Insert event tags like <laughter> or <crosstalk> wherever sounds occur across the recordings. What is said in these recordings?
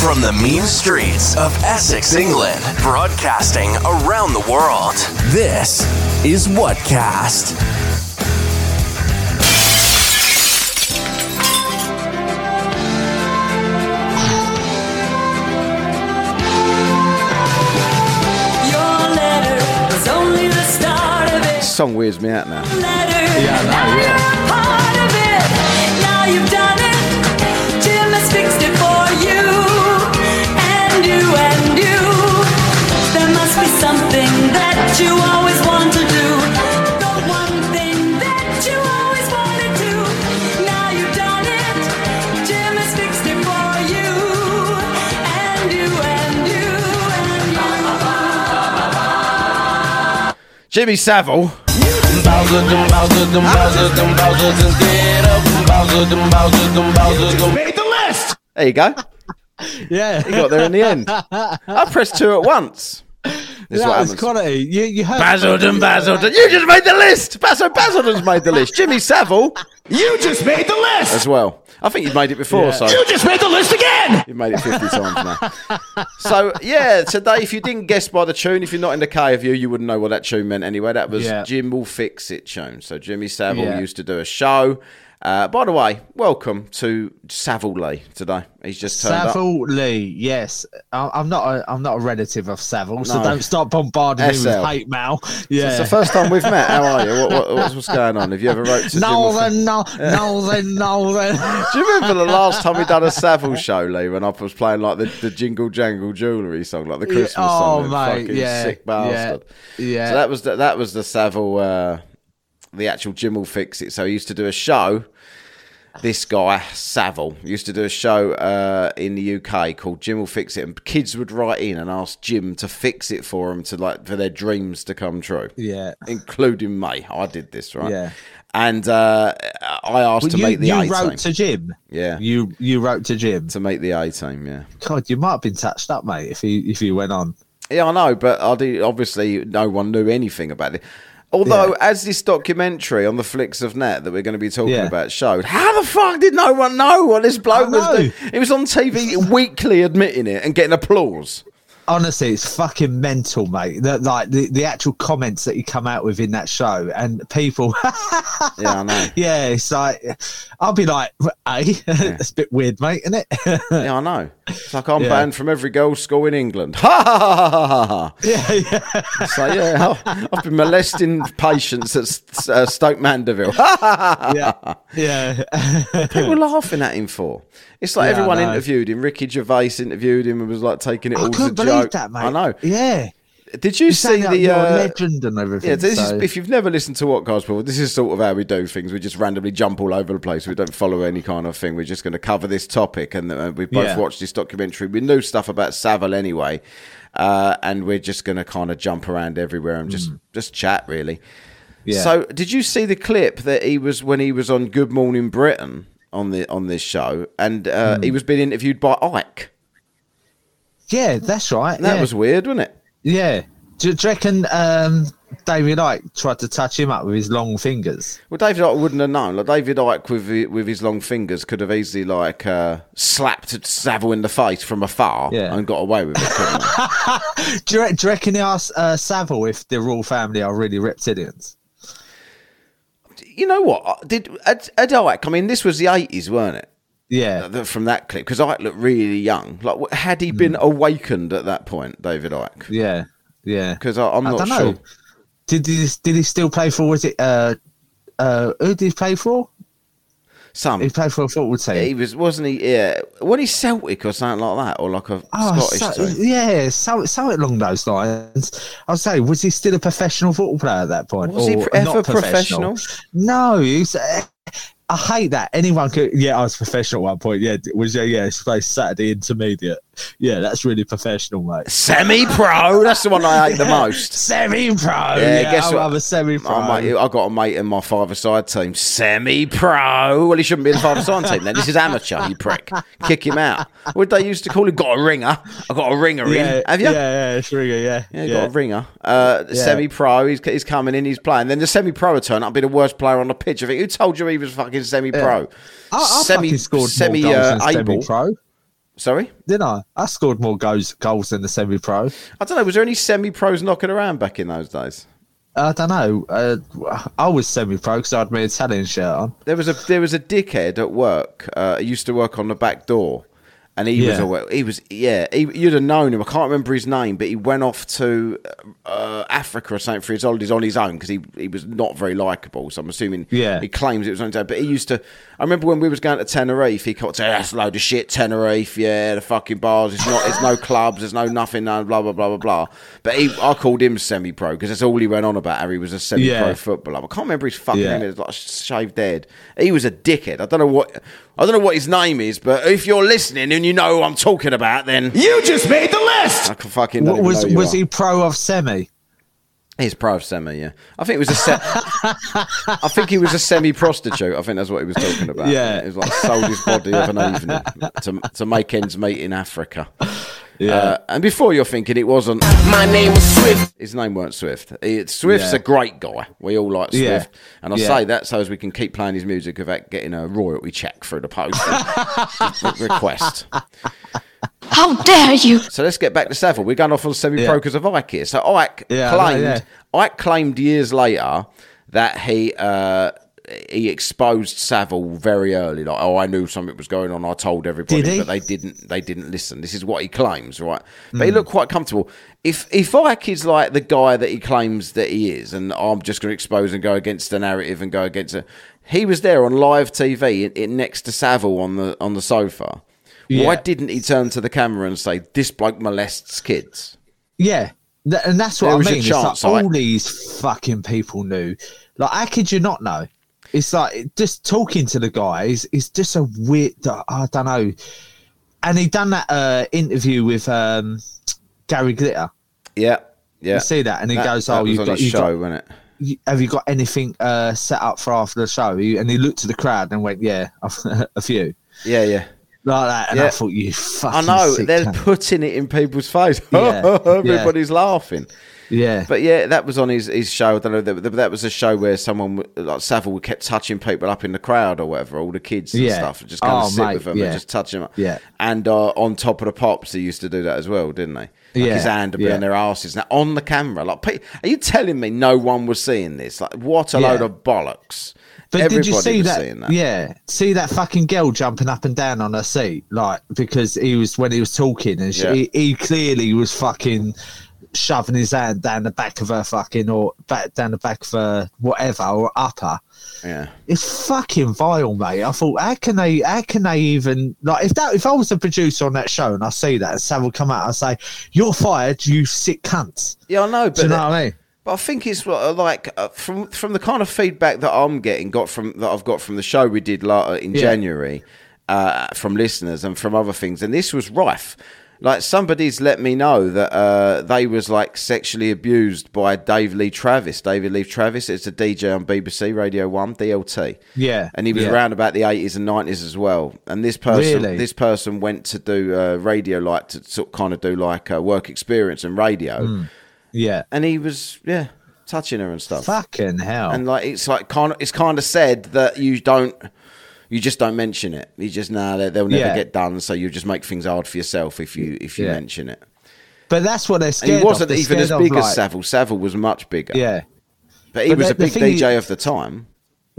From the mean streets of Essex, England, broadcasting around the world. This is Whatcast. Your letter was only the start of it. Song weirds me out now. Letter. Yeah, I know, now yeah. Jimmy Savile. Bowser, them Bowser, them Bowser, them Bowser, just get up. Bowser, them Bowser, them Bowser, them made the list. There you go. <laughs> Yeah. He got there in the end. I pressed two at once. This is that what was happens. quality. You, you heard Basildon, Basildon. You just made the list. Basil Basildon's made the list. Jimmy Savile You just made the list. as well. I think you've made it before, Yeah. so You just made the list again. you've made it 50 times now. So, yeah, today, if you didn't guess by the tune, if you're not in the K of you, you wouldn't know what that tune meant anyway. That was Yeah. Jim Will Fix It tune. So, Jimmy Savile Yeah. used to do a show. Uh, by the way, welcome to Savile Lee today. He's just turned up. Lee, yes. I- I'm not a I'm not a relative of Savile, so don't start bombarding me with hate mail. Yeah. It's the first time we've met. How are you? What, what, what's, what's going on? Have you ever wrote to no, then, no, no, then, no, then. <laughs> Do you remember the last time we done a Savile show, Lee, when I was playing like the, the Jingle Jangle Jewellery song, like the Christmas oh, song? mate, fucking yeah, sick bastard. yeah, yeah. So that was the, that was the Savile, uh, the actual Jim will fix it. So he used to do a show. This guy Savile used to do a show uh, in the UK called Jim will fix it, and kids would write in and ask Jim to fix it for them to like for their dreams to come true Yeah. including me. I did this, right? Yeah. And uh, I asked Well, to you, make the you A team. wrote to Jim. Yeah. You you wrote to Jim. to make the A team, yeah. God, you might have been touched up, mate, if you if you went on. Yeah, I know, but I do, obviously no one knew anything about it. Although, Yeah. as this documentary on the Flicks of Net that we're going to be talking Yeah. about showed, how the fuck did no one know what this bloke was doing? It was on TV <laughs> weekly admitting it and getting applause. Honestly, it's fucking mental, mate. The, like the, the actual comments that you come out with in that show, and people, <laughs> Yeah, I know. yeah, it's like I'll be like, "Hey, <laughs> that's a bit weird, mate, isn't it?" <laughs> Yeah, I know. It's like I'm Yeah. banned from every girls' school in England. Ha ha ha ha ha yeah, yeah. So yeah, I- I've been molesting patients at uh, Stoke Mandeville. yeah, yeah. People laughing at him for. It's like Yeah, everyone interviewed him. Ricky Gervais interviewed him and was like taking it I all as a couldn't believe joke. that, mate. I know. Yeah, Did you you see the? Uh, legend and everything. yeah, this so- is, if you've never listened to what guys before, this is sort of how we do things. We just randomly jump all over the place. We don't follow any kind of thing. We're just going to cover this topic, and uh, we both Yeah. watched this documentary. We knew stuff about Savile anyway, uh, and we're just going to kind of jump around everywhere and just just chat really. Mm. Yeah. So, did you see the clip that he was when he was on Good Morning Britain on the on this show, and uh, Hmm. he was being interviewed by Icke? Yeah, that's right. That yeah. was weird, wasn't it? yeah. Do, do you reckon um, David Icke tried to touch him up with his long fingers? Well, David Icke wouldn't have known. Like David Icke with with his long fingers could have easily like uh, slapped Savile in the face from afar Yeah. and got away with it. <laughs> Do you, do you reckon he asked uh, Savile if the royal family are really reptilians? you know what? Did Ed, Ed Icke? I mean, this was the eighties, weren't it? Yeah. Th- From that clip, because Icke looked really young. Like, had he been awakened at that point, David? Hmm. Yeah. Yeah. Because I'm I not don't sure. know. Did he, did he still play for, was it, uh, uh, who did he play for? Some He played for a football team. he was, wasn't he? Yeah, when he Celtic or something like that, or like a Oh, Scottish so, team. yeah, so, so along those lines. I'll say, was he still a professional football player at that point? Was he ever not professional? No, he's. Uh, I hate that. Anyone could. Yeah, I was professional at one point. Yeah, was yeah, yeah. It's played Saturday intermediate. Yeah, that's really professional, mate. Semi-pro. That's the one I hate the <laughs> most. Semi pro. Yeah, Yeah, guess I'm, what? I'm a semi pro. Oh, mate, I got a mate in my five-a-side team, semi-pro. Well, he shouldn't be in the five-a-side team then. This is amateur, you prick. Kick him out. What they used to call him? Got a ringer. I got a ringer yeah, in. Have you? Yeah, yeah, it's really, yeah. Yeah, got a ringer. Uh, Yeah. Semi-pro. He's, he's coming in. He's playing. Then the semi-pro turn up, be the worst player on the pitch. I think who told you he was fucking semi-pro? I, I semi, fucking scored semi, more goals uh, than able. semi-pro. Sorry, didn't I? I scored more goals goals than the semi-pro. I don't know. Was there any semi-pros knocking around back in those days? I don't know. Uh, I was semi-pro because I had my Italian shirt on. There was a there was a dickhead at work. Uh, used to work on the back door, and he was Yeah. a, he was yeah. He, you'd have known him. I can't remember his name, but he went off to uh, Africa or something for his holidays on his own because he he was not very likable. So I'm assuming Yeah. he claims it was on his own. But he used to. I remember when we was going to Tenerife, he called say that's a load of shit. Tenerife, yeah, the fucking bars. It's not. It's no <laughs> clubs. There's no nothing. No blah blah blah blah blah. But he, I called him semi-pro because that's all he went on about. How he was a semi-pro Yeah. footballer. I can't remember his fucking Yeah. name. It was like shaved head. He was a dickhead. I don't know what. I don't know what his name is, but if you're listening and you know who I'm talking about, then You just made the list! I can fucking. don't even Was know who you was are. he pro of semi? He's pro of semi, yeah. I think it was a se- <laughs> I think he was a semi prostitute. I think that's what he was talking about. Yeah. It was like sold his body of an evening to, to make ends meet in Africa. Yeah. Uh, and before you're thinking it wasn't My name was Swift. his name weren't Swift. He, Swift's Yeah. a great guy. We all like Swift. Yeah. And I Yeah. say that so as we can keep playing his music without getting a royalty check through the post <laughs> request. How dare you! So let's get back to Savile. We're going off on semi pro Yeah. because of Icke here. So Icke Yeah, I claimed yeah. Icke claimed years later that he uh, he exposed Savile very early. Like, oh, I knew something was going on. I told everybody, Did but they didn't. They didn't listen. This is what he claims, right? But Hmm. he looked quite comfortable. If if Icke is like the guy that he claims that he is, and I'm just going to expose and go against the narrative and go against it. He was there on live TV in, in, next to Savile on the on the sofa. Why didn't he turn to the camera and say, "This bloke molests kids"? Yeah, Th- and that's what There I mean. It's like all these fucking people knew. Like, how could you not know? It's like just talking to the guys. is just a weird. I don't know. And he done that uh, interview with um, Gary Glitter. Yeah, yeah. You see that, and he That- goes, "Oh, you've got, his you've got show, wasn't it? have you got anything uh, set up for after the show? And he looked to the crowd and went, "Yeah, <laughs> a few." Yeah, yeah. Like that, and Yeah. I thought, "You I know they're cunt." putting it in people's face. <laughs> Yeah, Everybody's laughing. Yeah, But yeah, that was on his, his show. I don't know. That, that was a show where someone like Savile kept touching people up in the crowd or whatever, all the kids and Yeah. stuff, just kind of Oh, sit mate, with them yeah. and just touch them. Up. Yeah. And uh, on top of the pops, he used to do that as well, didn't they? Like Yeah, his hand would be yeah. on their asses now on the camera. Like, are you telling me no one was seeing this? Like, what a load of bollocks! But Everybody did you see that, that. Yeah, see that fucking girl jumping up and down on her seat, like because he was when he was talking, and she, Yeah. he, he clearly was fucking shoving his hand down the back of her fucking or back down the back of her whatever or upper. Yeah. It's fucking vile, mate. I thought, how can they? How can they even like if that? If I was a producer on that show and I see that, and Sam would come out and say, "You're fired, you sick cunt." Yeah, I know, but Do you know what I mean? But I think it's like uh, from from the kind of feedback that I'm getting, got from that I've got from the show we did in Yeah. January, uh, from listeners and from other things, and this was rife. Like somebody's let me know that uh, they was like sexually abused by Dave Lee Travis. David Lee Travis is a DJ on BBC Radio One DLT. Yeah, and he was yeah. around about the eighties and nineties as well. And this person, Really? this person went to do uh, radio, like to sort of kind of do like uh, work experience and radio Hmm. Yeah, and he was yeah touching her and stuff. fucking hell. And like it's like kind of it's kind of said that you don't you just don't mention it. You just nah they- they'll never Yeah. get done. So you just make things hard for yourself if you if you Yeah. mention it. but that's what they're And he wasn't of. Even as scared big as like- Savile. Savile was much bigger. Yeah, but he But was the- a big DJ is- of the time.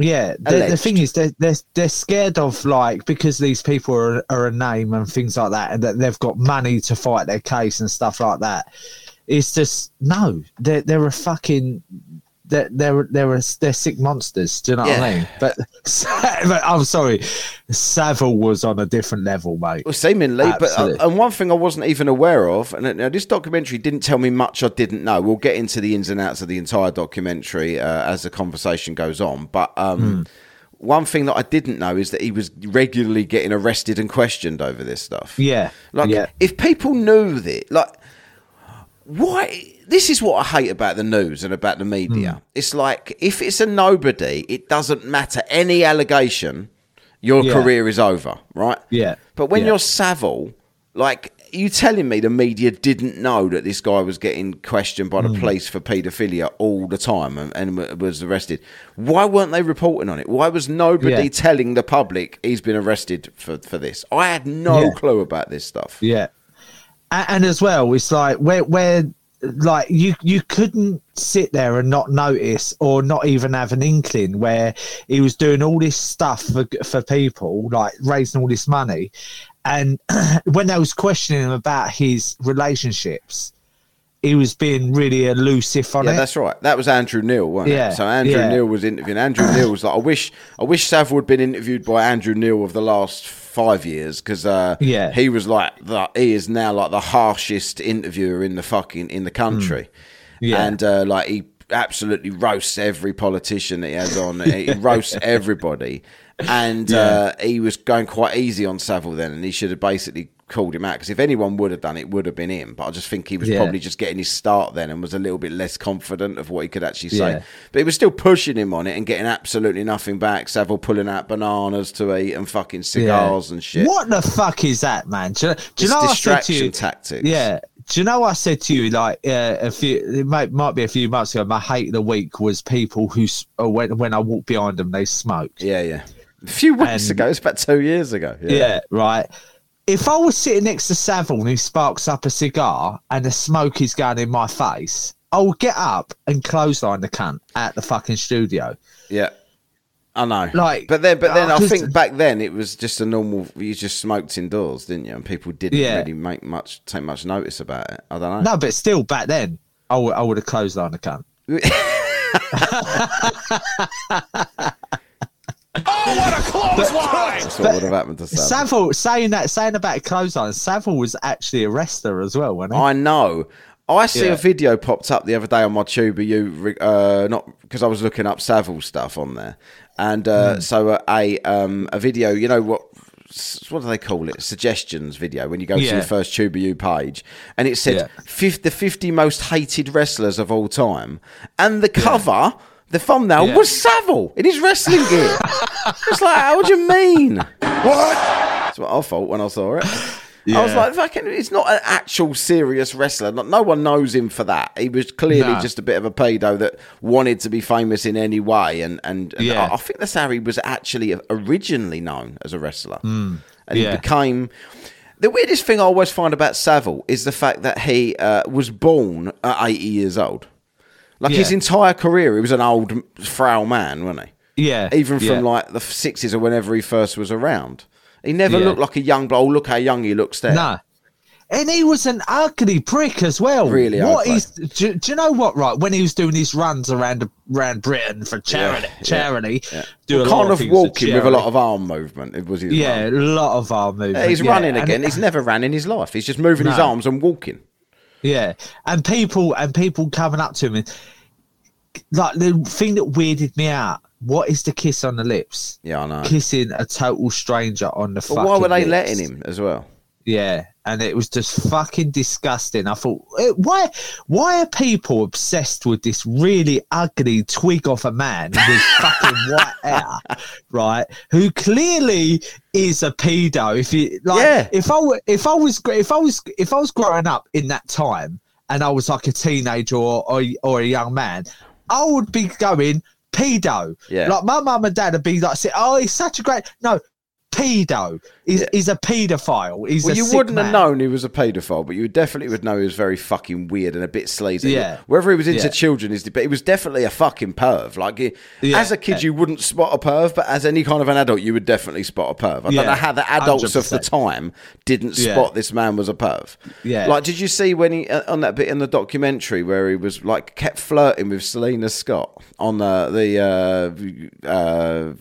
Yeah, the, the thing is, they're, they're they're scared of like because these people are are a name and things like that, and that they've got money to fight their case and stuff like that. It's just no, they're they're a fucking they're they're they're, they're sick monsters. Do you know what I mean? But, <laughs> but I'm sorry, Savile was on a different level, mate. Well, seemingly, but uh, and one thing I wasn't even aware of, and now this documentary didn't tell me much I didn't know. We'll get into the ins and outs of the entire documentary uh, as the conversation goes on. But um, Hmm. one thing that I didn't know is that he was regularly getting arrested and questioned over this stuff. Yeah, like yeah. if people knew that, like why this is what I hate about the news and about the media. Hmm. It's like if it's a nobody, it doesn't matter any allegation, your Yeah. career is over, right? Yeah. But when Yeah. you're Savile, like you telling me the media didn't know that this guy was getting questioned by the Hmm. police for paedophilia all the time and, and was arrested? Why weren't they reporting on it? Why was nobody Yeah. telling the public he's been arrested for, for this? I had no clue about this stuff. Yeah, and, and as well, it's like where where like you you couldn't sit there and not notice or not even have an inkling where he was doing all this stuff for for people like raising all this money, and <clears throat> when they was questioning him about his relationships, he was being really elusive on Yeah, it. that's right. That was Andrew Neil, wasn't Yeah, it? So Andrew yeah. Neil was interviewing. Andrew Neil was like, I wish, I wish Savile had been interviewed by Andrew Neil of the last five years because uh, Yeah. he was like, the, he is now like the harshest interviewer in the fucking in the country, Hmm. Yeah. and uh, like he absolutely roasts every politician that he has on. he roasts <laughs> everybody, and uh, he was going quite easy on Savile then, and he should have basically called him out because if anyone would have done it, it would have been him. But I just think he was Yeah. probably just getting his start then and was a little bit less confident of what he could actually say. Yeah. But he was still pushing him on it and getting absolutely nothing back. Savile pulling out bananas to eat and fucking cigars and shit. What the fuck is that, man? Do do you know what I said to you? tactics. Yeah. Do you know what I said to you like uh, a few? It might, might be a few months ago. My hate of the week was people who uh, when when I walked behind them, they smoked. Yeah, yeah. A few weeks And- ago, it's about two years ago. Yeah. Yeah, right. If I was sitting next to Savile and he sparks up a cigar and the smoke is going in my face, I would get up and clothesline the cunt at the fucking studio. Yeah. I know. Like, but then, but then uh, I think back then it was just a normal. You just smoked indoors, didn't you? And people didn't Yeah. really make much, take much notice about it. I don't know. No, but still, back then, I would, I would have clotheslined the cunt. <laughs> <laughs> That's what would have happened to Savile. Savile saying that, saying about clothesline, Savile was actually a wrestler as well, wasn't he? I know. I see Yeah. a video popped up the other day on my tuber. You uh, not because I was looking up Savile stuff on there, and uh, Hmm. so uh, a um, a video. You know what? What do they call it? Suggestions video when you go to Yeah. your first TuberU page, and it said Yeah. 50, the fifty most hated wrestlers of all time, and the cover. The thumbnail Yeah. was Savile in his wrestling gear. <laughs> it's like, how do you mean? What? That's what I thought when I saw it. <laughs> I was Yeah. like, fucking, he's not an actual serious wrestler. Not, no one knows him for that. He was clearly No. just a bit of a pedo that wanted to be famous in any way. And, and, and Yeah. I, I think that's how he was actually originally known as a wrestler. and Hmm. yeah. he became. The weirdest thing I always find about Savile is the fact that he uh, was born at 80 years old. Like his entire career, he was an old, frail man, wasn't he? Yeah, Even from yeah. like the 60s or whenever he first was around. He never Yeah. looked like a young bloke. Oh, look how young he looks there. No. And he was an ugly prick as well. Really What ugly. is? Do, do you know what? Right when he was doing his runs around around Britain for charity, yeah, charity, Yeah. do a Well, lot kind of things walking with a lot of arm movement. It was his yeah, a lot of arm movement. Yeah, he's yeah. running again. he's never ran in his life. He's just moving his arms and walking. Yeah, and people and people coming up to him and like the thing that weirded me out. What is the kiss on the lips? Yeah, I know. Kissing a total stranger on the. But why were they fucking letting him as well? Yeah, and it was just fucking disgusting. I thought, eh, why, why are people obsessed with this really ugly twig of a man with <laughs> fucking white hair, right? Who clearly is a pedo. If you like, Yeah. if I were, if I was, if I was, if I was growing up in that time, and I was like a teenager or or, or a young man, I would be going pedo. Yeah. Like my mum and dad would be like, say, "Oh, he's such a great no." Pedo. He's, he's a paedophile. He's Well, a you wouldn't man. have known he was a paedophile, but you definitely would know he was very fucking weird and a bit sleazy. Yeah. Whether he was into Yeah. children is, but he was definitely a fucking perv. Like, Yeah. as a kid, you wouldn't spot a perv, but as any kind of an adult, you would definitely spot a perv. I Yeah. don't know how the adults of the time didn't Yeah. spot this man was a perv. Yeah. Like, did you see when he uh, on that bit in the documentary where he was like kept flirting with Selina Scott on uh, the uh, uh,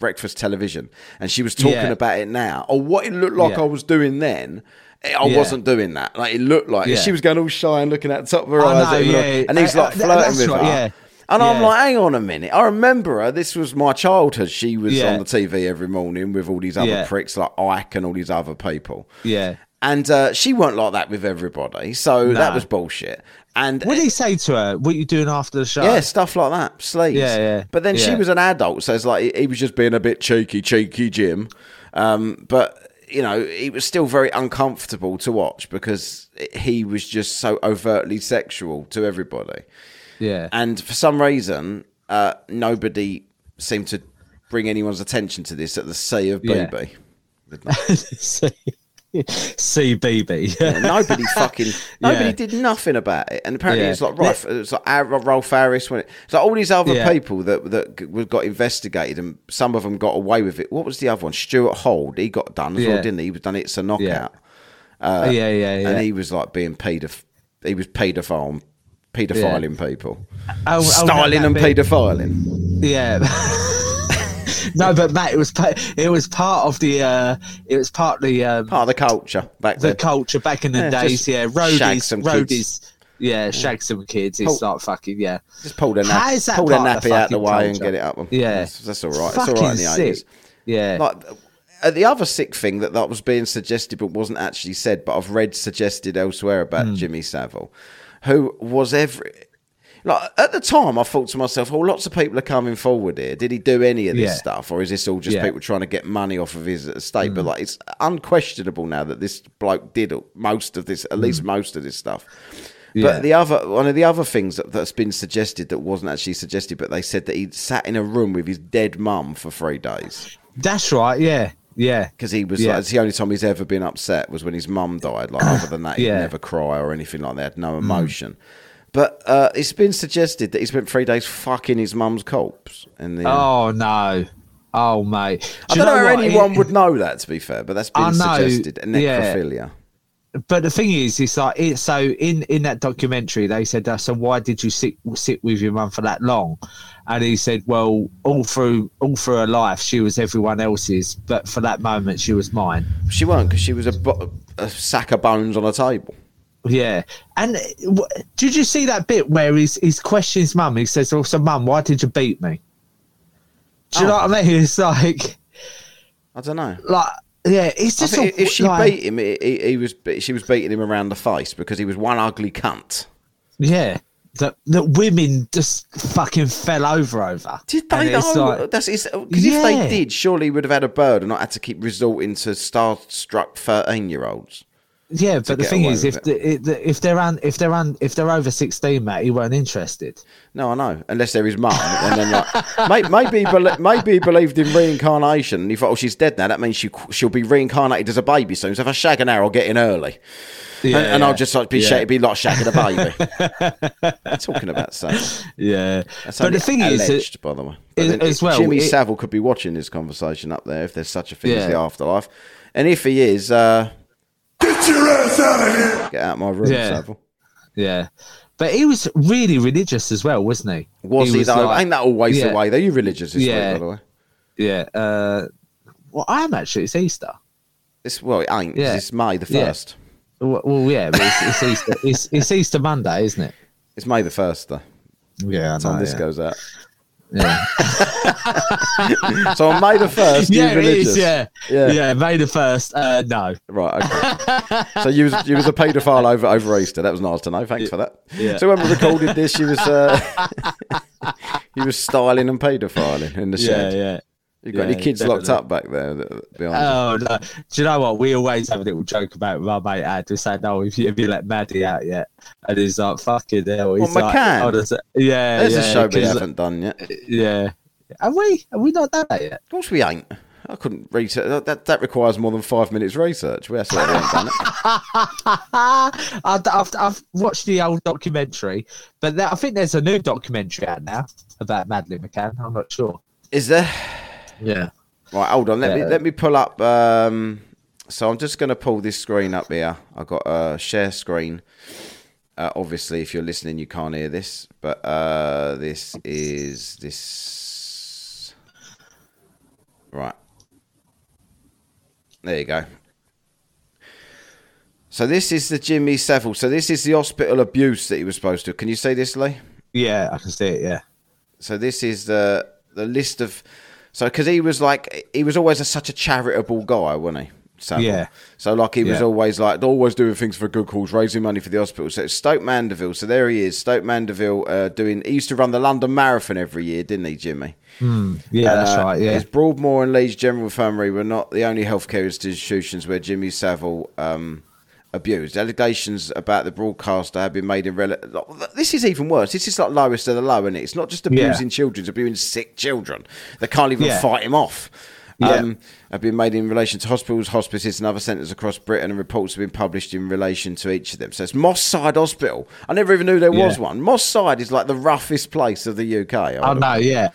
breakfast television, and she was talking Yeah. about it now, or what it looked like Yeah. I was doing then. I Yeah. wasn't doing that. Like it looked like she was going all shy and looking at the top of her I eyes, know, at him, yeah. and he's like uh, flirting with right, her. yeah. And I'm like, hang on a minute. I remember her. This was my childhood. She was on the TV every morning with all these other pricks like Icke and all these other people. Yeah. And uh, she weren't like that with everybody. So that was bullshit. And What did he say to her? What are you doing after the show? yeah, stuff like that. Sleaze. Yeah, yeah, But then she was an adult, so it's like he, was just being a bit cheeky, cheeky Jim. Um, but you know, it was still very uncomfortable to watch because he was just so overtly sexual to everybody. Yeah. And for some reason, uh, nobody seemed to bring anyone's attention to this at the sea of Yeah. BB. <laughs> CBB. Yeah, nobody <laughs> fucking nobody Yeah. did nothing about it, and apparently Yeah. it's like Rolf, it's like Rolf Harris when it, it's like all these other people that that got investigated, and some of them got away with it. What was the other one? Stuart Hall, he got done as well, didn't he? He was done. It's a knockout, uh, yeah, yeah, yeah. and he was like being pedoph- he was paedophile, pedophiling people, Oh, oh, styling that and bit. pedophiling. Yeah. <laughs> no, but Matt, it was it was part of the uh, it was partly um, Part of the culture back the then. culture back in the Yeah, days. Yeah, shag roadies, some roadies. kids. Yeah, shag some kids. It's like fucking yeah. Just pull their, How nap- that pull their part of nappy the out the way and get it up. Yeah. that's, that's all right. It's all right in the eighties. Yeah. Like uh, the other sick thing that, that was being suggested but wasn't actually said, but I've read suggested elsewhere about Hmm. Jimmy Savile, who was every. Like at the time, I thought to myself, "Oh, lots of people are coming forward here. Did he do any of this Yeah. stuff, or is this all just Yeah. People trying to get money off of his estate?" But like, it's unquestionable now that this bloke did most of this, at least most of this stuff. Yeah. But the other one of the other things that, that's been suggested that wasn't actually suggested, but they said that he sat in a room with his dead mum for three days That's right. Yeah, yeah. because he was Yeah. like, it's the only time he's ever been upset was when his mum died. Like other than that, he'd Yeah. Mm. never cry or anything like that. No emotion. But uh, it's been suggested that he spent three days fucking his mum's corpse. And the, Oh no. Oh mate. I Do you don't know, know how anyone It- would know that. To be fair, but that's been know, suggested. yeah. Necrophilia. but the thing is, it's like it, so in in that documentary they said, uh, "So why did you sit sit with your mum for that long?" And he said, "Well, all through all through her life, she was everyone else's, but for that moment, she was mine." She weren't because she was a, bo- a sack of bones on a table. Yeah, and uh, w- did you see that bit where he's he's questioning his mum? He says, "Also, mum, why did you beat me?" Do you know Oh. what I mean? <laughs> It's like, I don't know. like, yeah, it's just a- if she like, beat him, he, he, was she was beating him around the face because he was one ugly cunt. yeah, that that women just fucking fell over over. Did they know? like- That's because if they did, surely he would have had a bird and not had to keep resorting to starstruck thirteen-year-olds. Yeah, but the thing is, if the, if they're un, if they're un, if they're over sixteen, mate, he weren't interested. No, I know, unless they're his mum, and then like <laughs> may- maybe maybe he believed in reincarnation, and he thought, oh, she's dead now. That means she she'll be reincarnated as a baby soon. So if I shag an hour, I'll get in early, and, and I'll just like be Yeah. shag- be like shagging a baby. <laughs> Talking about sex. Yeah, That's but the thing is, alleged, that- by the way, as- as well, Jimmy it- Savile could be watching this conversation up there if there's such a thing as the afterlife, and if he is, uh, Get your ass out of here! get out of my room, Yeah. Savile. yeah, but he was really religious as well, wasn't he? Was he, though? like- Ain't that always yeah. the way? Though you religious this Yeah. week, by the way. Yeah. Uh, well, I am actually. It's Easter. It's well, it ain't. 'cause Yeah. It's May the Yeah. first. Well, well yeah, but it's, it's Easter. It's, it's Easter Monday, isn't it? It's May the first, though. Yeah, I Time this goes out. Yeah, <laughs> So on May the first, yeah, it is. Yeah. Yeah. yeah, May the first. Uh, no. Right. Okay. <laughs> so you was you was a paedophile over over Easter. That was nice to know. Thanks for that. Yeah. So when we recorded this, you was uh, <laughs> you was styling and paedophiling in the Yeah, shed. yeah. You got Yeah, any kids locked up back there? Oh no! Do you know what? We always have a little joke about our mate Ad. We say, "No, if you have you let Maddie out yet?" And he's like, "Fucking hell!" He's What, like, McCann? honestly- yeah, There's yeah, a show we haven't done yet. Yeah, have we? Have we not done that yet? Of course we ain't. I couldn't research. That, that, that requires more than five minutes research. We that's why we ain't done it. <laughs> I've, I've, I've watched the old documentary, but I think there's a new documentary out now about Madeleine McCann. I'm not sure. Is there? Yeah. Right, hold on. Let me let me pull up. Um, so I'm just going to pull this screen up here. I've got a share screen. Uh, obviously, if you're listening, you can't hear this, but uh, this is this. Right. There you go. So this is the Jimmy Savile. So this is the hospital abuse that he was supposed to. Can you see this, Lee? Yeah, I can see it. Yeah. So this is the the list of so because he was like he was always a, such a charitable guy, wasn't he? Savile. Yeah. So like he was Yeah. always like always doing things for good cause, raising money for the hospital. So Stoke Mandeville. So there he is, Stoke Mandeville, uh, doing. He used to run the London Marathon every year, didn't he, Jimmy? Yeah, that's Uh, right. Yeah, His Broadmoor and Leeds General Infirmary were not the only healthcare institutions where Jimmy Savile um, abused. Allegations about the broadcaster have been made in rel- This is even worse. This is like lowest of the low, and it? it's not just abusing Yeah. children; it's abusing sick children. They can't even Yeah. fight him off. Yeah. Um, have been made in relation to hospitals, hospices, and other centres across Britain, and reports have been published in relation to each of them. So it's Moss Side Hospital. I never even knew there was one. Moss Side is like the roughest place of the UK. I would- know. Yeah,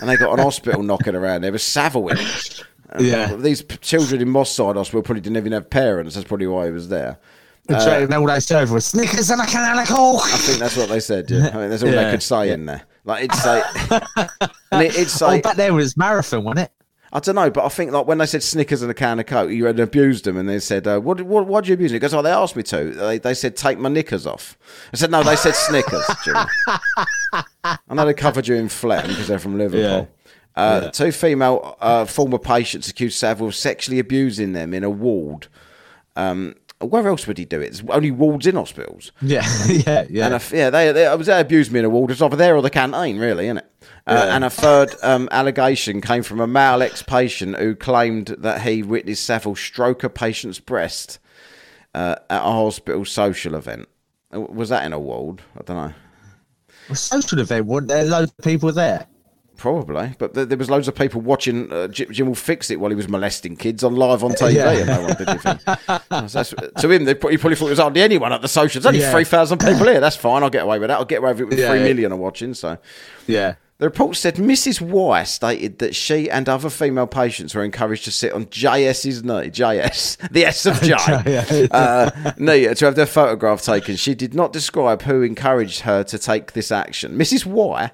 and they got an hospital knocking around. There was Savile in it. And Yeah. These p- children in Moss Side Hospital probably didn't even have parents. That's probably why he was there. and all they served was Snickers and a can of Coke. I think that's what they said. Yeah. I mean, that's all they could say in there. Like it's <laughs> like, and it, it'd Oh, say, back there was marathon, wasn't it? I don't know, but I think like when they said Snickers and a can of Coke, you had abused them, and they said, uh, "What? What? Why'd you abuse me?" Because "Oh, they asked me to. They, they said take my knickers off." I said, "No, they said Snickers." Jimmy. I know they covered you in phlegm because they're from Liverpool. Uh, Two female uh, former patients accused Savile of sexually abusing them in a ward. Um, where else would he do it? There's only wards in hospitals. Yeah, <laughs> yeah, yeah. And a, yeah, they, they, they abused me in a ward. It's either there or the canteen, really, isn't it? Uh, And a third um, allegation came from a male ex-patient who claimed that he witnessed Savile stroke a patient's breast uh, at a hospital social event. Uh, Was that in a ward? I don't know. a social event, weren't there? Loads of people there. Probably, but th- there was loads of people watching uh, Jim, Jim will fix it while he was molesting kids on live on TV, Yeah. and no one did anything. <laughs> So that's- to him, they he probably thought it was hardly anyone at the social. There's only Yeah. three thousand <coughs> people here. That's fine. I'll get away with that. I'll get away with it with Yeah, three yeah. are watching. So Yeah. The report said Mrs. Y stated that she and other female patients were encouraged to sit on JS's knee, JS, <laughs> the S of J, <laughs> uh, knee to have their photograph taken. She did not describe who encouraged her to take this action. Mrs. Y,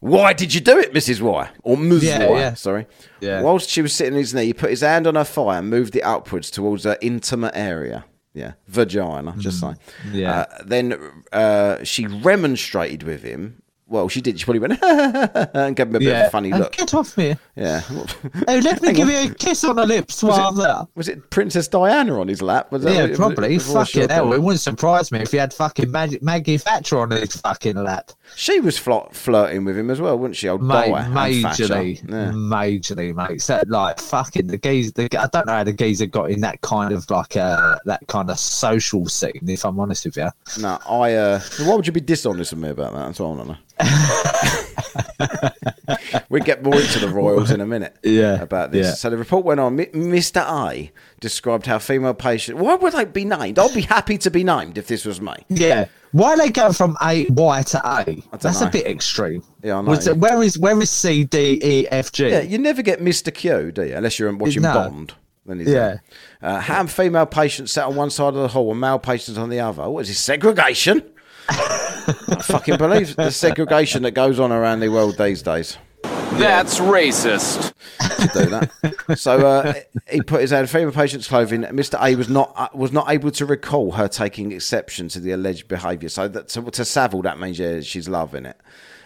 why did you do it, Mrs. Y? Or Ms. Yeah, Y, yeah. sorry. Yeah. Whilst she was sitting on his knee, he put his hand on her thigh and moved it upwards towards her intimate area. Yeah, vagina, just saying. Mm. Yeah. Uh, then uh, she remonstrated with him. Well, she did. She probably went <laughs> and gave him a bit of a funny look. Get off me. Yeah. Oh, let <laughs> me give you a kiss on the lips while I'm there. Was it Princess Diana on his lap? Was Yeah, what it- probably. was- was Fucking she- hell. It wouldn't surprise me if he had fucking Mag- Maggie Thatcher on his fucking lap. She was flirt- flirting with him as well, wasn't she? Old Mate, Dyer majorly, Yeah. majorly, mate. So, like, fucking the geezer. The, I don't know how the geezer got in that kind of like uh, that kind of social scene. If I'm honest with you, No, I. Uh, why would you be dishonest with me about that? That's what I want to know. <laughs> we get more into the royals in a minute. <laughs> Yeah, About this. yeah. So the report went on. Mr. I described how female patient. Why would I be named? I'd be happy to be named if this was me. yeah. Why they go from A Y to A? That's know. a bit extreme. Yeah, I know. Was where is where is C D E F G? Yeah, you never get Mr. Q, do you? Unless you're watching No. Bond. Then he's Yeah. Uh, how female patients sat on one side of the hall and male patients on the other. What is this, segregation? I fucking believe the segregation that goes on around the world these days. That's racist. to do that. So uh, he put his hand female patient's clothing. Mr. A was not uh, was not able to recall her taking exception to the alleged behaviour. So that to, to Savile, that means yeah, she's loving it,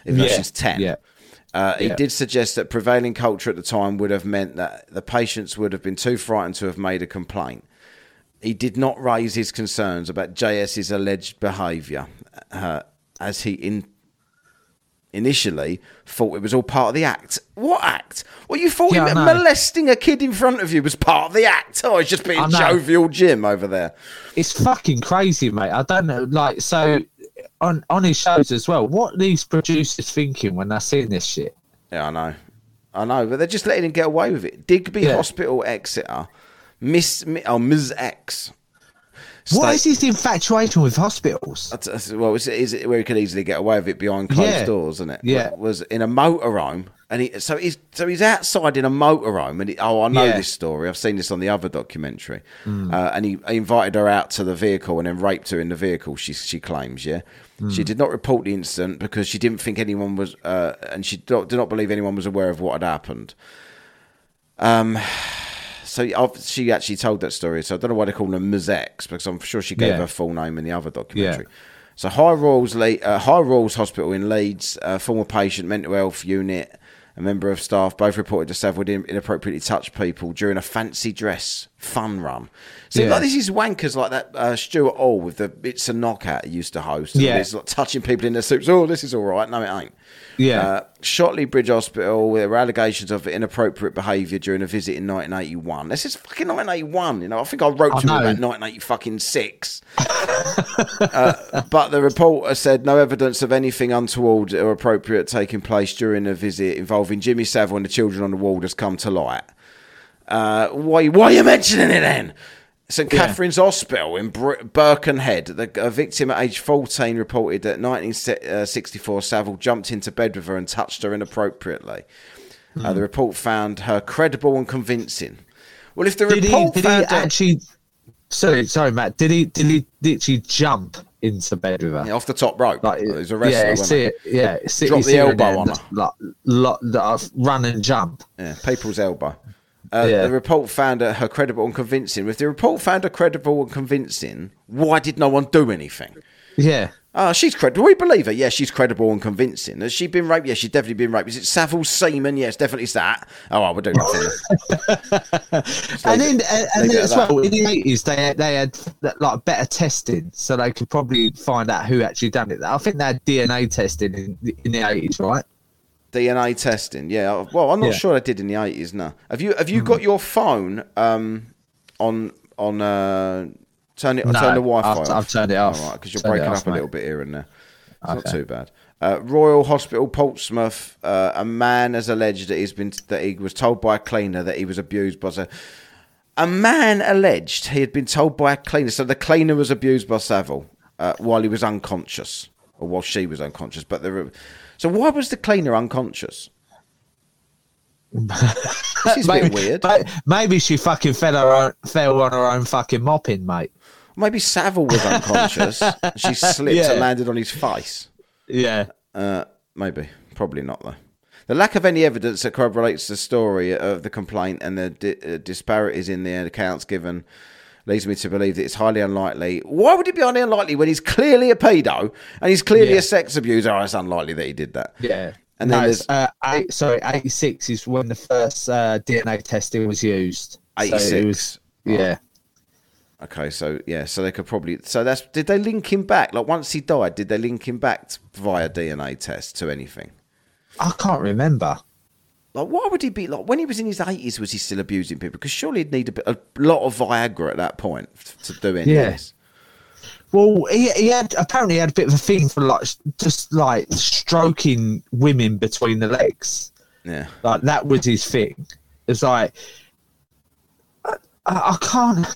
even though Yeah, she's ten. yeah. Uh, he Yeah. did suggest that prevailing culture at the time would have meant that the patients would have been too frightened to have made a complaint. He did not raise his concerns about JS's alleged behaviour, uh, as he in initially thought it was all part of the act. What act? Well, you thought Yeah, molesting a kid in front of you was part of the act. Oh, it's just being jovial Jim over there. It's fucking crazy, mate. I don't know. Like, so on on his shows as well. What are these producers thinking when they're seeing this shit? Yeah, I know. I know, but they're just letting him get away with it. Digby Yeah. Hospital, Exeter, Miss, oh, Ms. X. What is his infatuation with hospitals? That's, that's- well, is, is it where he could easily get away with it behind closed Yeah. doors, isn't it? Yeah. was in a motorhome, and he so he's so he's outside in a motorhome, and he, oh, I know Yeah. this story. I've seen this on the other documentary, uh, and he, he invited her out to the vehicle and then raped her in the vehicle. She she claims, yeah. She did not report the incident because she didn't think anyone was, uh, and she did not believe anyone was aware of what had happened. Um, so I've, she actually told that story. So I don't know why they call her Ms. X because I'm sure she gave Yeah. her full name in the other documentary. So High Royds, Le- uh, High Royds Hospital in Leeds, uh, former patient mental health unit, A member of staff both reported to had inappropriately touched people during a fancy dress fun run. So Yeah. like this is wankers like that uh, Stuart Hall with the It's a Knockout he used to host. Yeah. It's like touching people in their suits. Oh, this is all right. No, it ain't. Yeah. Uh, Shotley Bridge Hospital, there were allegations of inappropriate behaviour during a visit in 1981. This is fucking 1981. You know, I think I wrote I to him about 1980 fucking six. <laughs> uh, but the reporter said no evidence of anything untoward or appropriate taking place during a visit involving Jimmy Savile and the children on the ward has come to light. Uh, why, why are you mentioning it then? St Yeah. Catherine's Hospital in Birkenhead. The a victim at age 14 reported that 1964 Savile jumped into bed with her and touched her inappropriately. Hmm. Uh, the report found her credible and convincing. Well, if the Did he, report did he found her, actually? Sorry, sorry, Matt. Did he? Did he literally jump into bed with her? Yeah, off the top rope, Like, he was a wrestler. yeah, see it. Yeah, see, Drop the elbow on just Like, like, like, run and jump. Yeah, people's elbow. Uh, Yeah. The report found her credible and convincing. If the report found her credible and convincing, why did no one do anything? Yeah. Oh, she's credible. We believe her. Yeah, she's credible and convincing. Has she been raped? Yeah, she's definitely been raped. Is it Savile's semen? Yes, definitely it's that. Oh, well, we'll do nothing. <laughs> and then, and, and then as that. well, in the eighties, they had, they had like better testing, so they could probably find out who actually done it. I think they had DNA testing in, in the eighties, right? DNA testing. Yeah. Well, I'm not Yeah. sure I did in the 80s. No. Have you Have you got your phone um, on on uh, turn it No, turn the Wi-Fi? I've- off? I've turned it off. All right, because you're Turned breaking off, up a little bit here and there. It's not too bad. Uh, Royal Hospital Portsmouth. Uh, a man has alleged that he's been that he was told by a cleaner that he was abused by a. A man alleged he had been told by a cleaner, so the cleaner was abused by Savile uh, while he was unconscious, or while she was unconscious. But the so why was the cleaner unconscious? <laughs> this is a bit weird. Maybe she fucking fell, her own, fell on her own fucking mopping, mate. Maybe Savile was unconscious. she <laughs> slipped Yeah. and landed on his face. Yeah. Uh, maybe, probably not though. The lack of any evidence that corroborates the story of the complaint and the di- uh, disparities in the accounts given leads me to believe that it's highly unlikely. Why would it be highly unlikely when he's clearly a pedo and he's clearly Yeah. a sex abuser? Oh, it's unlikely that he did that. Yeah. And no, then it's, uh, eight, sorry, 86 is when the first uh, DNA testing was used. So 86. was- yeah. Okay, so yeah, so they could probably. So that's. Did they link him back? Like once he died, did they link him back t- via DNA test to anything? I can't remember. Like, why would he be like when he was in his eighties? Was he still abusing people? Because surely he'd need a, bit, a lot of Viagra at that point to do Yeah. of this. Well, he, he had apparently he had a bit of a thing for like just like stroking women between the legs. Yeah, Like that was his thing. It's like I, I can't.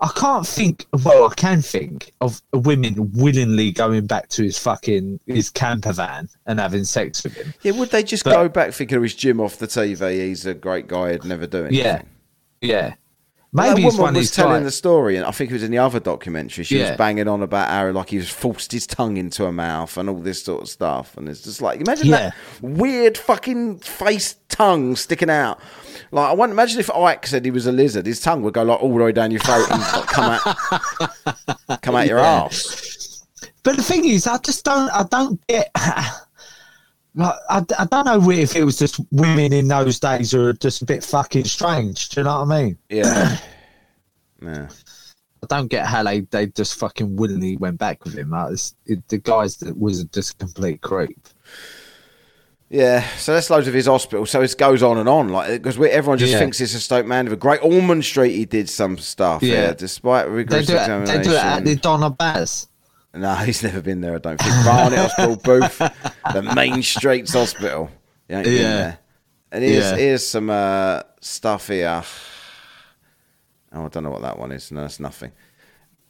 I can't think. Well, I can think of women willingly going back to his fucking his camper van and having sex with him. yeah. Would they just But- go back thinking, "Oh, he's Jim off the TV. He's a great guy. He'd never do anything." Yeah, yeah. Well, Maybe that woman was telling the story, and I think it was in the other documentary. She Yeah. was banging on about how like he was forced his tongue into her mouth and all this sort of stuff. And it's just like imagine that weird fucking face tongue sticking out. Like I want imagine if Icke said he was a lizard, his tongue would go like all the way down your throat and like, <laughs> come out, come out your ass. But the thing is, I just don't. I don't get. <laughs> Like, I, I don't know if it was just women in those days who are just a bit fucking strange. Do you know what I mean? Yeah, <clears throat> yeah. I don't get how they, they just fucking willingly went back with him. Like, it, the guys that was just a complete creep. Yeah, so that's loads of his hospital. So it goes on and on, like because everyone just Yeah. thinks it's a Stoke Mandeville great Ormond Street. He did some stuff. Yeah, Yeah. despite They rigorous do, it, examination. they do it at the Donna Baz. No, <laughs> he's never been there. I don't think. Barnet <laughs> Hospital, Booth, the Main Streets Hospital. He ain't been Yeah. there. And here's Yeah. here's some uh, stuff here. Oh, I don't know what that one is. No, it's nothing.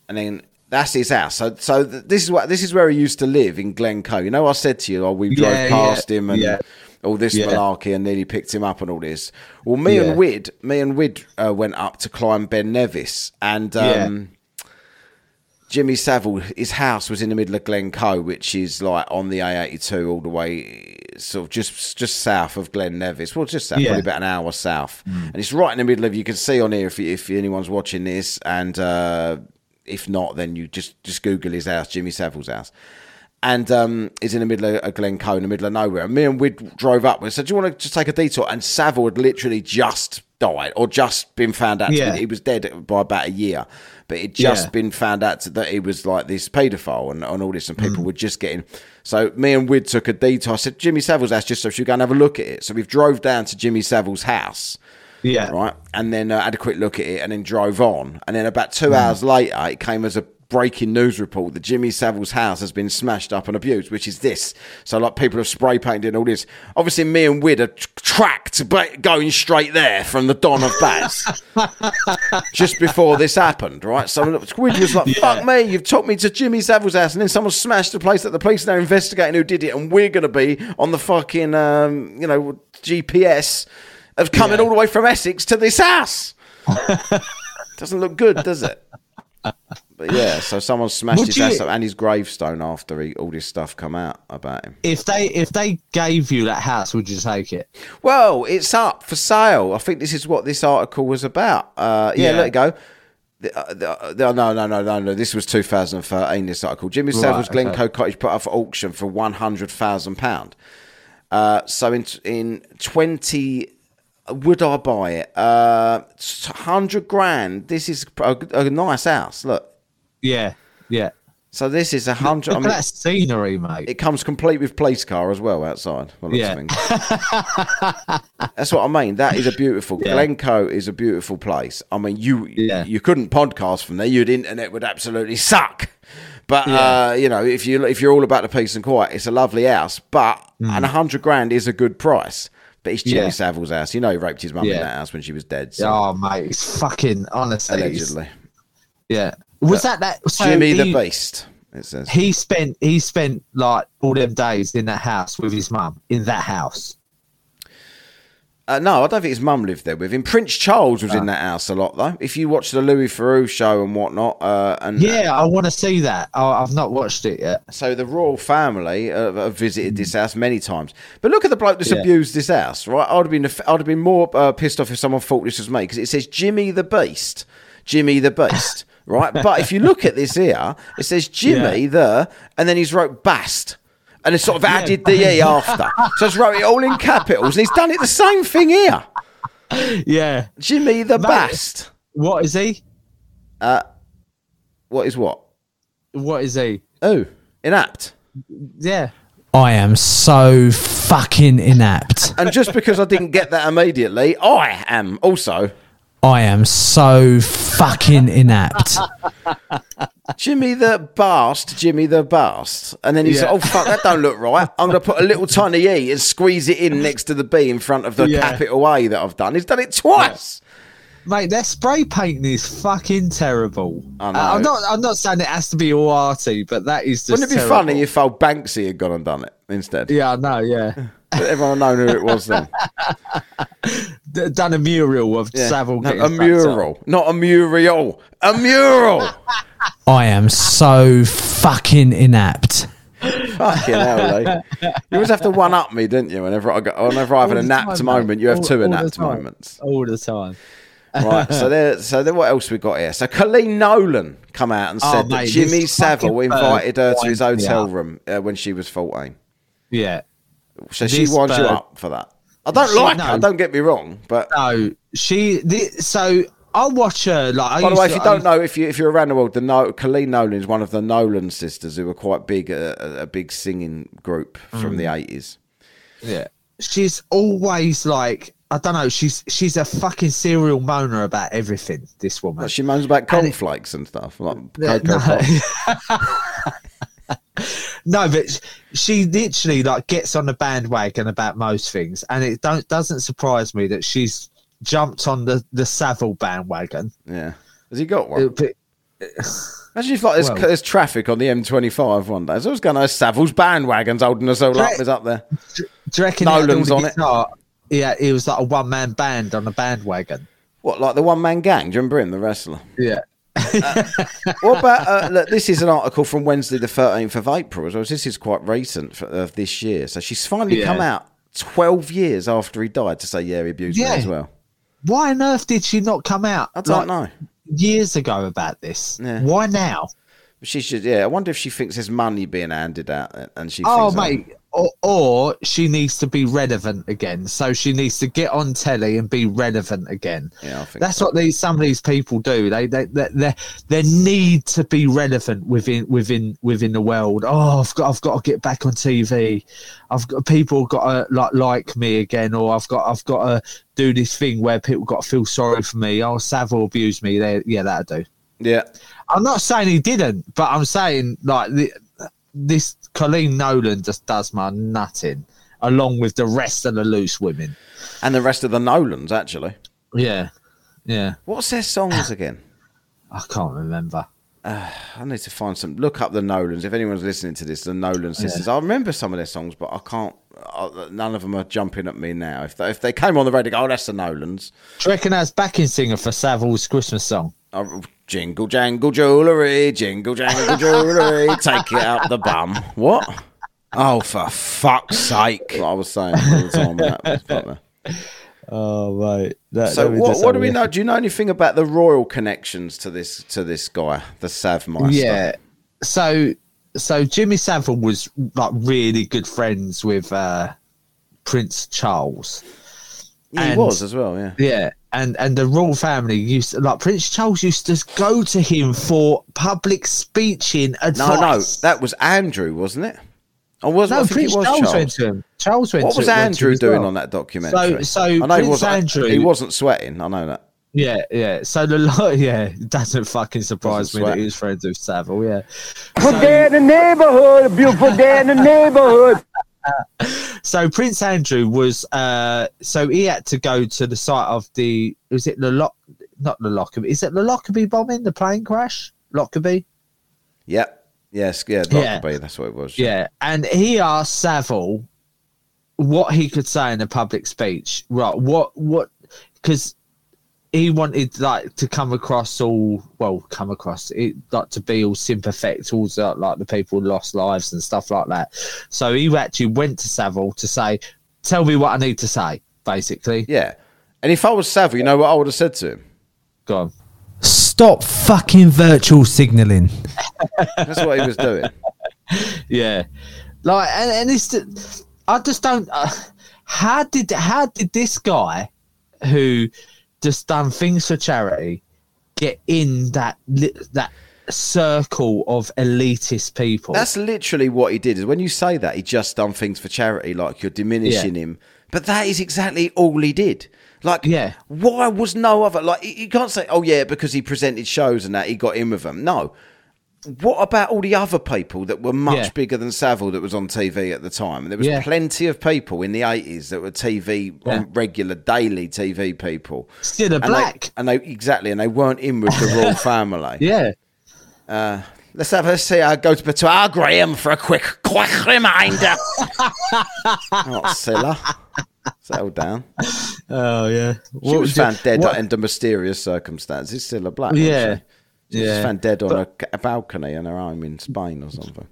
And then that's his house. So so this is what this is where he used to live in Glencoe. You know, I said to you, oh, we drove Yeah, past yeah, him and. yeah. All this malarkey and nearly picked him up and all this. Well, me and Wid, me and Wid uh, went up to climb Ben Nevis, and um, Jimmy Savile, his house was in the middle of Glencoe, which is like on the A82 all the way, sort of just just south of Glen Nevis. Well, just south, Yeah. probably about an hour south, and it's right in the middle of. You can see on here if if anyone's watching this, and uh, if not, then you just just Google his house, Jimmy Savile's house. And um, is in the middle of Glencoe, in the middle of nowhere. And me and Wid drove up and said, "Do you want to just take a detour?" And Savile had literally just died or just been found out. to Yeah. be- he was dead by about a year, but it just Yeah. been found out that he was like this paedophile and, and all this, and Mm. people were just getting. So me and Wid took a detour. I said, "Jimmy Savile's house, just so she go and have a look at it." So we've drove down to Jimmy Savile's house Yeah. right? And then uh, had a quick look at it and then drove on. And then about two Mm. hours later, it came as a breaking news report that Jimmy Savile's house has been smashed up and abused, which is this. So, like, people have spray painted and all this. Obviously, me and Wid are tr- tracked going straight there from the Don of Bats <laughs> just before this happened, right? So, Wid was like, fuck me, you've took me to Jimmy Savile's house and then someone smashed the place that the police are now investigating who did it and we're going to be on the fucking, um, you know, GPS of coming all the way from Essex to this house. <laughs> Doesn't look good, does it? But yeah, so someone smashed Would his you- house up and his gravestone after he, all this stuff come out about him. If they if they gave you that house, would you take it? Well, it's up for sale. I think this is what this article was about. Uh, yeah, Yeah. let it go. The, uh, the, uh, the, no, no, no, no, no. This was 2013. This article. Jimmy Right, Savile's okay. Glencoe Cottage put up for auction for one hundred thousand pound. Uh, so in in twenty, would I buy it? Uh, hundred grand. This is a, a nice house. Look. Yeah, yeah. So this is a hundred. I mean, at that scenery, mate. it comes complete with police car as well outside. Yeah. That's what I mean. That is a beautiful. Yeah. Glencoe is a beautiful place. I mean, you Yeah. you couldn't podcast from there. Your internet would absolutely suck. But Yeah. uh, you know, if you if you're all about the peace and quiet, it's a lovely house. But and a hundred grand is a good price. But it's Jimmy Mm. Yeah. Savile's house. You know, he raped his mum in that house when she was dead. So, Oh, mate, it's fucking honestly. allegedly, Yeah. Was that that? So Jimmy the Beast. It says. He spent he spent like all them days in that house with his mum in that house. Uh, no, I don't think his mum lived there with him. Prince Charles was Ah. in that house a lot, though. If you watch the Louis Theroux show and whatnot, uh, and Yeah, I want to see that. I, I've not watched it yet. so the royal family uh, have visited this house many times. But look at the bloke that's Yeah. abused this house, right? I'd have been, I'd have been more uh, pissed off if someone thought this was me because it says Jimmy the Beast, Jimmy the Beast, <laughs> right? But if you look at this here, it says <laughs> Jimmy Yeah. the, and then he's wrote Bast. And it's sort of added the E after. So it's wrote it all in capitals. And he's done it the same thing here. <laughs> Yeah. Jimmy the Mate. Bast. What is he? Uh, what is what? What is he? Oh, inapt. Yeah. I am so fucking inept. And just because I didn't get that immediately, I am also I am so fucking inept. Jimmy the Bast, Jimmy the Bast. And then he said, Oh, fuck, that don't look right. I'm going to put a little tiny E and squeeze it in next to the B in front of the Yeah. capital A that I've done. He's done it twice. Mate, their spray painting is fucking terrible. I know. Uh, I'm not. I'm not saying it has to be all arty, but that is just. Wouldn't it be terrible. funny if old Banksy had gone and done it instead? Yeah, I know. Yeah, But everyone would known who it was then. <laughs> Done a mural of Yeah. Savile. No, a mural. Not a mural. A mural. <laughs> I am so fucking inept. Fucking hell, Lee. <laughs> You always have to one up me, didn't you? Whenever I go, whenever I have an inapt time, moment, you have All- two all inapt moments. all the time. Right. So there. So then, what else we got here? So Coleen Nolan come out and Oh, said that mate, Jimmy this Savile invited her to his hotel room uh, when she was fourteen. Yeah. So she This winds you up for that. I don't She- like no. her. Don't get me wrong, but. No, she. The, so I'll watch her like. By the way, to- if you don't know, if you if you're around the world, the no- Coleen Nolan is one of the Nolan sisters who were quite big, uh, a, a big singing group from Mm. the eighties. Yeah. She's always like I don't know. She's she's a fucking serial moaner about everything. This woman. She moans about cornflakes and stuff like no. <laughs> <laughs> <laughs> No, but she literally like gets on the bandwagon about most things, and it don't doesn't surprise me that she's jumped on the the Savile bandwagon. Yeah, has he got one? But- Imagine if like there's, Well- there's traffic on the M25 one day. There's always going to Savile's bandwagons holding us all up. Right. Is up there? do you reckon he Nolan's on it. Yeah, it was like a one man band on a bandwagon. What like the one man gang? Do you remember him, the wrestler? Yeah. What about uh, look? This is an article from Wednesday, the 13th of April. As well. This is quite recent for, of this year. So she's finally Yeah. come out 12 years after he died to say, yeah, he abused Yeah. me as well. Why on earth did she not come out? I don't like, know. Years ago about this. Yeah. Why now? She should. Yeah, I wonder if she thinks there's money being handed out, and she. Oh, thinks, mate. Or, or she needs to be relevant again. So she needs to get on telly and be relevant again. Yeah, I think That's so. what these some of these people do. They they they they, they need to be relevant within within within the world. Oh, I've got I've got to get back on TV. I've got people got to like like me again, or I've got I've got to do this thing where people got to feel sorry for me. Oh, Savile abused me. They, yeah, that'll do. Yeah, I'm not saying he didn't, but I'm saying like the, this Coleen Nolan just does my nutting, along with the rest of the loose women. and the rest of the Nolans actually. Yeah, yeah. What's their songs again? <sighs> I can't remember. <sighs> I need to find some. Look up the Nolans. If anyone's listening to this, the Nolan sisters. I remember some of their songs, but I can't. I, none of them are jumping at me now. If they, if they came on the radio, go, oh, that's the Nolans. Do you reckon that's backing singer for Savile's Christmas song? Oh, jingle jangle jewellery, jingle jangle jewellery, <laughs> take it out the bum. What? Oh, for fuck's sake! What I was saying all the time. That. Oh right. That, So what, what do we know? Do you know anything about the royal connections to this to this guy, the Savmeister? Yeah. So so Jimmy Savile was like really good friends with uh, Prince Charles. Yeah, he was as well. Yeah. Yeah, and and the royal family used to, like Prince Charles used to go to him for public speeching advice. No, no, that was Andrew, wasn't it? I wasn't. No, I Prince was Charles, Charles. went to him. Charles went What to was went to Andrew doing well. on that documentary? So, so I know Prince he wasn't. Andrew, He wasn't sweating. I know that. Yeah, yeah. So the lo- <laughs> yeah, it doesn't fucking surprise Doesn't me that sweat. he was friends with Savile. Yeah. Beautiful day in the neighborhood, beautiful day in the neighborhood. So Prince Andrew was uh so he had to go to the site of the was it the lock not the Lockerbie is it the Lockerbie bombing the plane crash Lockerbie Yep. Yes. Yeah. Yeah. That's what it was. yeah and he asked Savile what he could say in a public speech right what what because he wanted like to come across all well come across it like to be all sympathetic towards uh, like the people who lost lives and stuff like that so he actually went to Savile to say tell me what I need to say basically Yeah. And if I was Savile, you know what I would have said to him? go on Stop fucking virtual signaling. <laughs> That's what he was doing. <laughs> yeah like and, and it's I just don't uh, how did how did this guy who just done things for charity get in that that circle of elitist people That's literally what he did. Is when you say that he just done things for charity, like you're diminishing him. But that is exactly all he did. Like, Yeah. why was no other? Like, you can't say, oh yeah, because he presented shows and that he got in with them. No. What about all the other people that were much Yeah. bigger than Savile that was on TV at the time? There was Yeah. plenty of people in the eighties that were TV Yeah. regular daily TV people. still a And they- black and they exactly, and they weren't in with the royal <laughs> family. yeah uh, Let's have a see. I go to to our Graham for a quick quick reminder. <laughs> oh, Cilla. Settle down. oh yeah She was found dead what- under mysterious circumstances. Cilla Black. Yeah. She? Yeah. found dead on a, a balcony in her arm in Spain or something.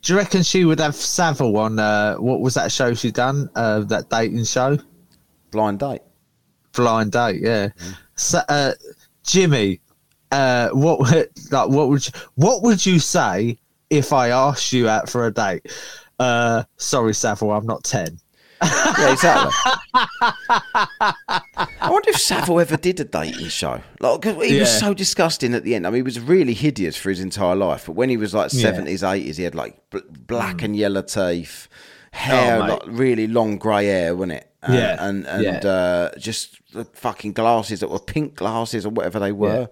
do you reckon she would have Savile on uh, what was that show she done uh, that dating show Blind date. blind date yeah Mm. so, uh, jimmy uh what would- <laughs> like what would you what would you say if i asked you out for a date uh sorry savile i'm not 10 Yeah, exactly. <laughs> I wonder if Savile ever did a dating show. Like, he was so disgusting at the end. I mean, he was really hideous for his entire life. But when he was like Yeah. seventies, eighties, he had like bl- black and yellow teeth, hair, Oh, like really long grey hair, wasn't it? And, Yeah. and and Yeah. uh, just the fucking glasses that were pink glasses or whatever they were.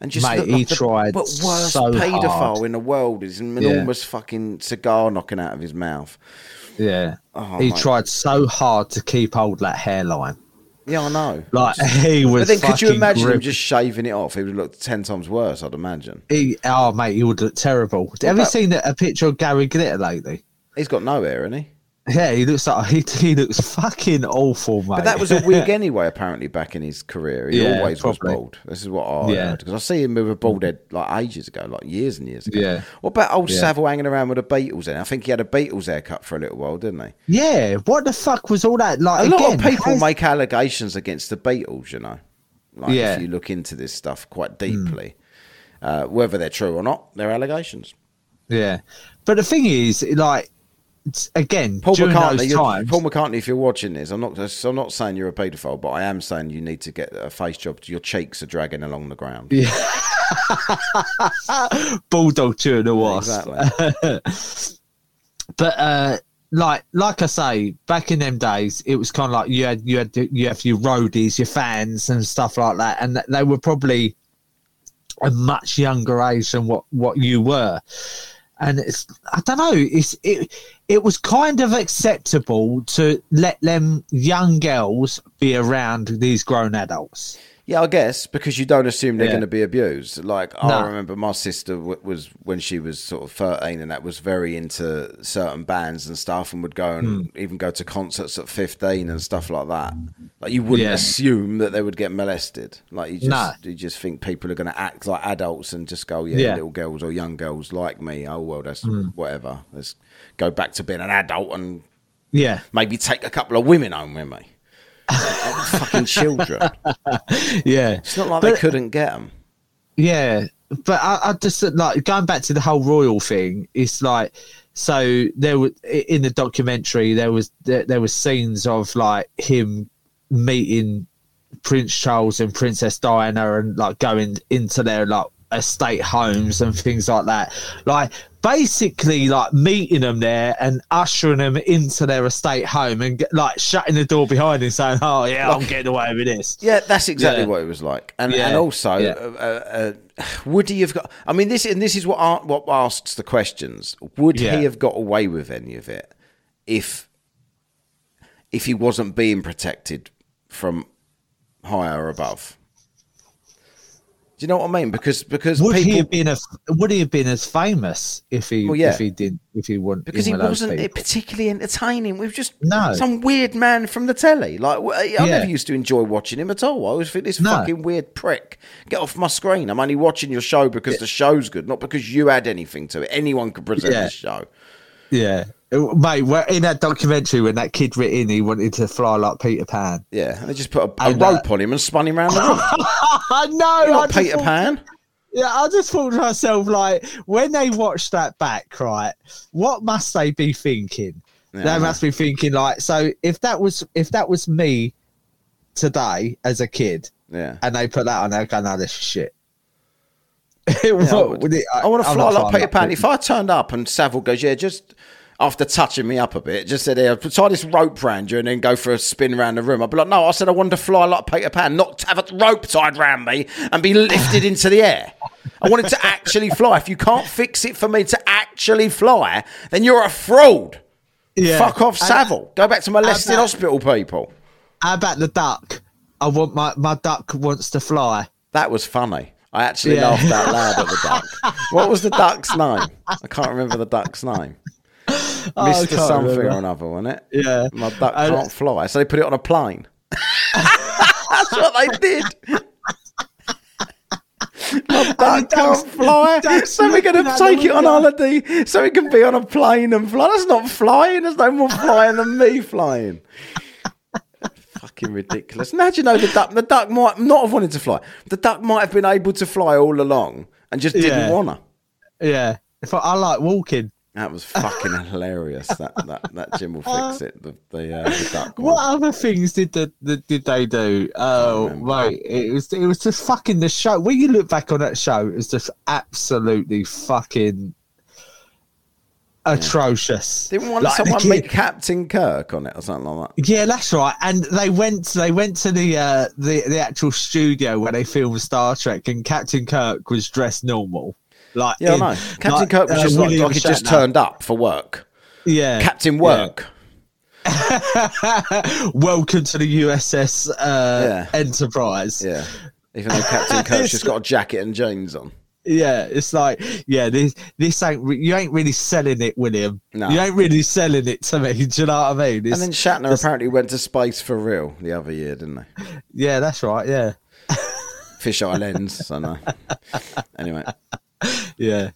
And just Mate, he like the tried worst so paedophile hard. in the world. is an enormous fucking cigar knocking out of his mouth. Yeah Oh, he tried so hard to keep hold that hairline Yeah, I know. like <laughs> he was But then, could you imagine him just shaving it off? He would look ten times worse. I'd imagine. he, oh mate he would look terrible have you seen a, a picture of gary glitter lately He's got no hair, hasn't he? Yeah he looks like <laughs> he, he looks fucking awful mate But that was a wig <laughs> anyway. Apparently, back in his career, he Yeah, always was bald. This is what I Yeah. heard because I see him with a bald head like ages ago, like years and years ago. Yeah. What about old Yeah. Savile hanging around with the Beatles? Then I think he had a Beatles haircut for a little while, didn't he? yeah what the fuck was all that like A lot of people how's- make allegations against the Beatles. You know, like Yeah. Hmm. if you look into this stuff quite deeply. Uh, whether they're true or not, they're allegations. Yeah, but the thing is, like, again, Paul McCartney, times, Paul McCartney, if you're watching this, I'm not. I'm not saying you're a paedophile, but I am saying you need to get a face job. Your cheeks are dragging along the ground. Yeah. <laughs> bulldog chewing a wasp. Exactly. <laughs> but uh, like like I say, back in them days, it was kind of like you had you had you have your roadies, your fans, and stuff like that, and they were probably a much younger age than what what you were. And it's I don't know, it's it it was kind of acceptable to let them young girls be around these grown adults. Yeah, I guess because you don't assume they're Yeah. going to be abused. Like No. I remember my sister w- was when she was sort of thirteen, and that was very into certain bands and stuff, and would go and Hmm. even go to concerts at fifteen and stuff like that. Like you wouldn't Yeah. assume that they would get molested. Like you just No. you just think people are going to act like adults and just go, yeah, Yeah. little girls or young girls like me. Oh well, that's Hmm. whatever. Let's go back to being an adult and Yeah. maybe take a couple of women home with me. <laughs> fucking children. Yeah. It's not like they couldn't get them. Yeah, but I, I just like going back to the whole royal thing. It's like so there was in the documentary there was there, there was scenes of like him meeting Prince Charles and Princess Diana and like going into their like estate homes and things like that. Like basically like meeting them there and ushering them into their estate home and get, like shutting the door behind him saying, "Oh yeah, I'm getting away with this." Yeah, that's exactly Yeah. what it was like. And Yeah, and also, yeah. uh, uh, would he have got? I mean, this and this is what what asks the questions. Would he have got away with any of it if if he wasn't being protected from higher above? Do you know what I mean? Because because Would people he have been a, Would he have been as famous if he Well, yeah. if he didn't if he wouldn't because he one of those wasn't particularly entertaining. We've just No. some weird man from the telly. Like I Yeah. never used to enjoy watching him at all. I always think this No. fucking weird prick. Get off my screen. I'm only watching your show because the show's good, not because you add anything to it. Anyone could present Yeah. this show. Yeah, mate. In that documentary when that kid writ in, he wanted to fly like Peter Pan. Yeah, and they just put a, a rope on him and spun him around the room. <laughs> I know. I just Peter thought- Pan. Yeah, I just thought to myself, like, when they watch that back, right? What must they be thinking? Yeah, they I must be thinking, like, so if that was if that was me today as a kid, Yeah. and they put that on, they go, "No, this is shit." <laughs> Yeah, I, What would. would it- I want to fly like Peter Pan. If I turned up and Savile goes, yeah, just after touching me up a bit, just said, "Here, tie this rope round you and then go for a spin around the room." I'd be like, "No, I said I wanted to fly like Peter Pan, not have a rope tied round me and be lifted <laughs> into the air." I wanted to actually fly. If you can't fix it for me to actually fly, then you're a fraud. Yeah. Fuck off, Savile. Go back to molesting about- hospital people. How about the duck? I want my my duck wants to fly. That was funny. I actually Yeah. laughed out loud at the duck. <laughs> What was the duck's name? I can't remember the duck's name. <laughs> Oh, Mr. Something remember. or another, wasn't it? Yeah. My duck can't fly, so they put it on a plane. <laughs> That's what they did. My <laughs> duck can't fly, duck's so we're going to take it on holiday so it can be on a plane and fly. That's not flying. There's no more flying than me flying. Fucking ridiculous. Now do you know the duck? The duck might not have wanted to fly. The duck might have been able to fly all along and just didn't Yeah. wanna. Yeah. If I, I like walking. That was fucking hilarious. That that that Jim will fix it. The the, uh, the duck. What one. other things did the, the did they do? Oh, right. It was it was just fucking the show. When you look back on that show, it was just absolutely fucking atrocious. Didn't want Like, someone meet Captain Kirk on it or something like that. Yeah, that's right. And they went they went to the uh, the the actual studio where they filmed Star Trek, and Captain Kirk was dressed normal. Like Yeah, in- I know. Captain like, Kirk was uh, just like, William like he just turned up for work. Yeah, Captain yeah. Work. <laughs> Welcome to the USS uh, Yeah. Enterprise. Yeah. Even though Captain <laughs> Kirk's just got a jacket and jeans on. Yeah, it's like, yeah, this this ain't re- you ain't really selling it, William. No. You ain't really selling it to me. <laughs> Do you know what I mean? It's- And then Shatner apparently went to space for real the other year, didn't they? yeah, that's right. Yeah, Fisheye lens. I know. Anyway. Yeah.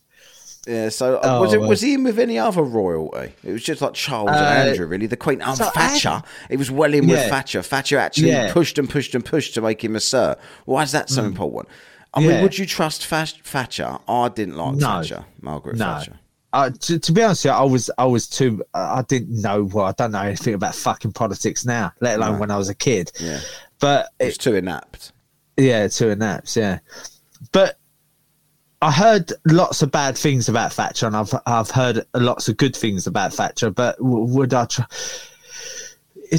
Yeah, so uh, Oh, was it well. was he in with any other royalty? It was just like Charles Uh, and Andrew, really. The Queen, um, so Thatcher. It was well in with Thatcher. Thatcher actually Yeah. pushed and pushed and pushed to make him a sir. Why is that so Hmm. important? I mean, would you trust Thatcher? I didn't like No. Thatcher, Margaret No. Thatcher. Uh, to, to be honest, you, I was I was too. I didn't know. Well, I don't know anything about fucking politics now, let alone No. when I was a kid. Yeah, But it too inept. Yeah, too of naps. Yeah, but I heard lots of bad things about Thatcher, and I've I've heard lots of good things about Thatcher. But would I tr-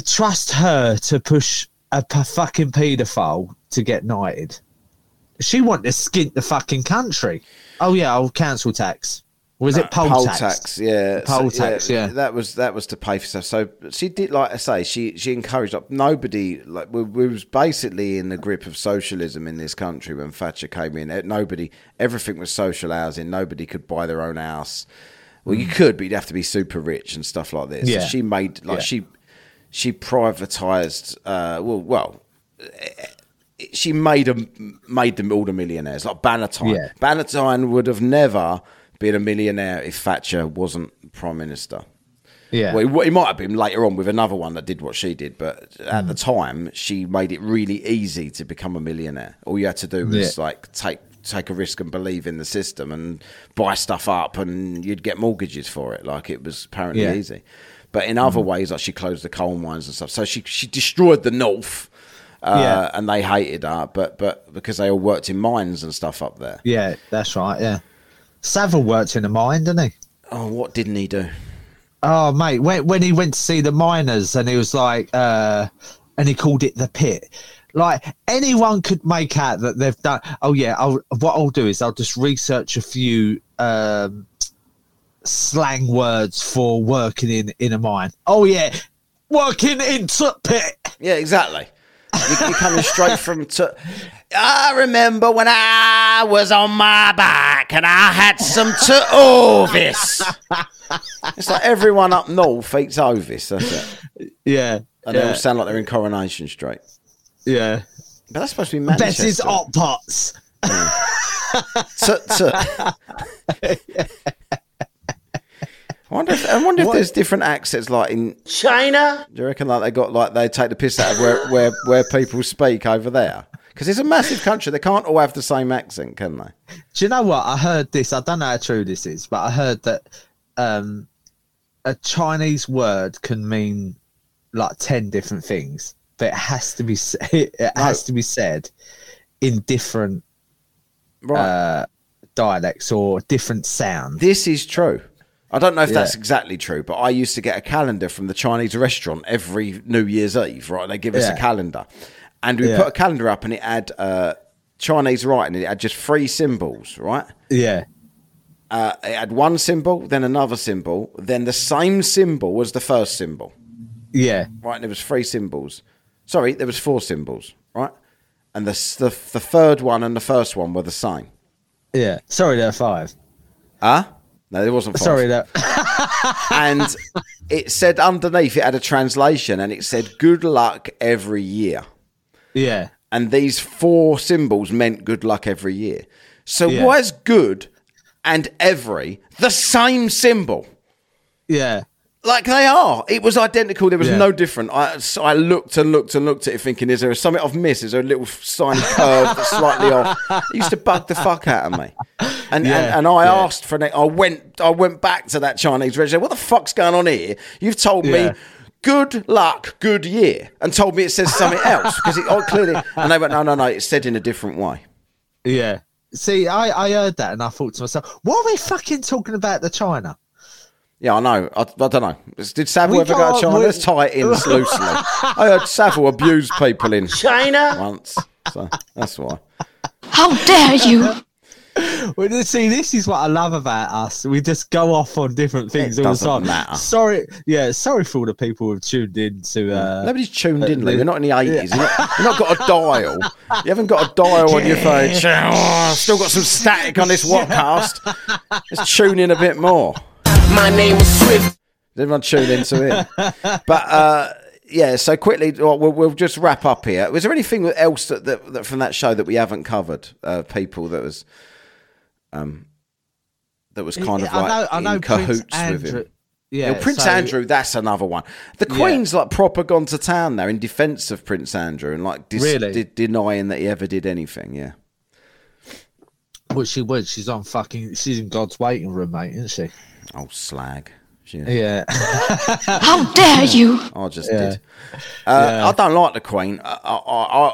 trust her to push a p- fucking paedophile to get knighted? She wanted to skint the fucking country. Oh yeah, I'll cancel tax. Was it poll, poll tax? tax, yeah, Poll So, tax, yeah. That was that was to pay for stuff. So she did, like I say, she she encouraged like nobody. Like we, we was basically in the grip of socialism in this country when Thatcher came in. Nobody, everything was social housing. Nobody could buy their own house. Well, you could, but you'd have to be super rich and stuff like this. So Mm. Yeah. she made like Yeah. she she privatized. Uh, well, well. She made them made them all the millionaires like Bannatyne. Yeah. Bannatyne would have never been a millionaire if Thatcher wasn't prime minister. Yeah, Well, he, he might have been later on with another one that did what she did, but at Mm. the time, she made it really easy to become a millionaire. All you had to do was Yeah. like take take a risk and believe in the system and buy stuff up, and you'd get mortgages for it. Like it was apparently Yeah. Mm. easy. But in other ways, like she closed the coal mines and stuff, so she she destroyed the north. Uh, Yeah. and they hated her, but but because they all worked in mines and stuff up there. yeah, that's right. Yeah, Savile worked in a mine, didn't he? Oh, what didn't he do? Oh mate, when when he went to see the miners and he was like, uh, and he called it the pit. Like anyone could make out that they've done. Oh yeah, I'll, what I'll do is I'll just research a few um, slang words for working in in a mine. Oh yeah, working in pit. Yeah, exactly. You- You're coming straight from. T- I remember when I was on my back and I had some to Ovis. It's like everyone up north eats Ovis. That's it. Yeah, And they all sound like they're in Coronation Street. yeah. But that's supposed to be Betty's Manchester. hot pots. Tut, tut. <laughs> I wonder if, I wonder if there's different accents like in China. Do you reckon like they got like they take the piss out of where where, where people speak over there? Because it's a massive country. They can't all have the same accent, can they? Do you know what? I heard this. I don't know how true this is, but I heard that um, a Chinese word can mean like ten different things, but it has to be <laughs> it has to be said in different Right. uh, dialects or different sounds. this is true. I don't know if that's exactly true, but I used to get a calendar from the Chinese restaurant every New Year's Eve. Right, they give us Yeah. a calendar, and we Yeah. put a calendar up, and it had uh, Chinese writing. It had just three symbols. Right, Yeah, uh, it had one symbol, then another symbol, then the same symbol was the first symbol. yeah, right? And there was three symbols. Sorry, there was four symbols, right? And the the, the third one and the first one were the same. yeah. Sorry, there are five. Huh? No, it wasn't. Sorry, that. <laughs> And it said underneath it had a translation, and it said "Good luck every year." yeah, And these four symbols meant good luck every year. So Yeah. why is good and every the same symbol? yeah, Like they are. It was identical. There was Yeah. no different. I, so I looked and looked and looked at it, thinking, "Is there something I've missed? Is there a little tiny curve that's slightly off?" It used to bug the fuck out of me. And Yeah, and, and I yeah. asked for it. I went. I went back to that Chinese register. What the fuck's going on here? You've told me. Good luck, good year, and told me it says something else because it oh, clearly. And they went, no, no, no, it's said in a different way. yeah. See, I, I heard that and I thought to myself, why are we fucking talking about the China? Yeah, I know. I, I don't know. Did Savile We ever go to can't- China? we- Let's tie it in <laughs> loosely. I heard Savile abuse people in China. once, so that's why. How dare you! Well, th- see, this is what I love about us. We just go off on different things It all the doesn't time. matter. Sorry, yeah, sorry for all the people who've tuned in to. Uh, Nobody's tuned in, Lee. the- We're not in the eighties. You're, not- not got a dial. You haven't got a dial on your phone. <laughs> Oh, still got some static on this Whatcast. Let's tune in a bit more. My name is Swift. Everyone tune into it. <laughs> But uh, yeah, so quickly, well, we'll, we'll just wrap up here. Was there anything else that, that, that from that show that we haven't covered? Uh, people that was, um, that was kind of I like know, I know in Prince cahoots with Andrew. him. Yeah, Yeah, Prince so- Andrew, that's another one. The Yeah. Queen's like proper gone to town there in defence of Prince Andrew and like dis- Really? de- denying that he ever did anything. Yeah, Well, she would. She's on fucking. She's in God's waiting room, mate, isn't she? Oh, slag. Yeah. <laughs> How dare you? I just Yeah. did. Uh, I don't like the Queen. I, I,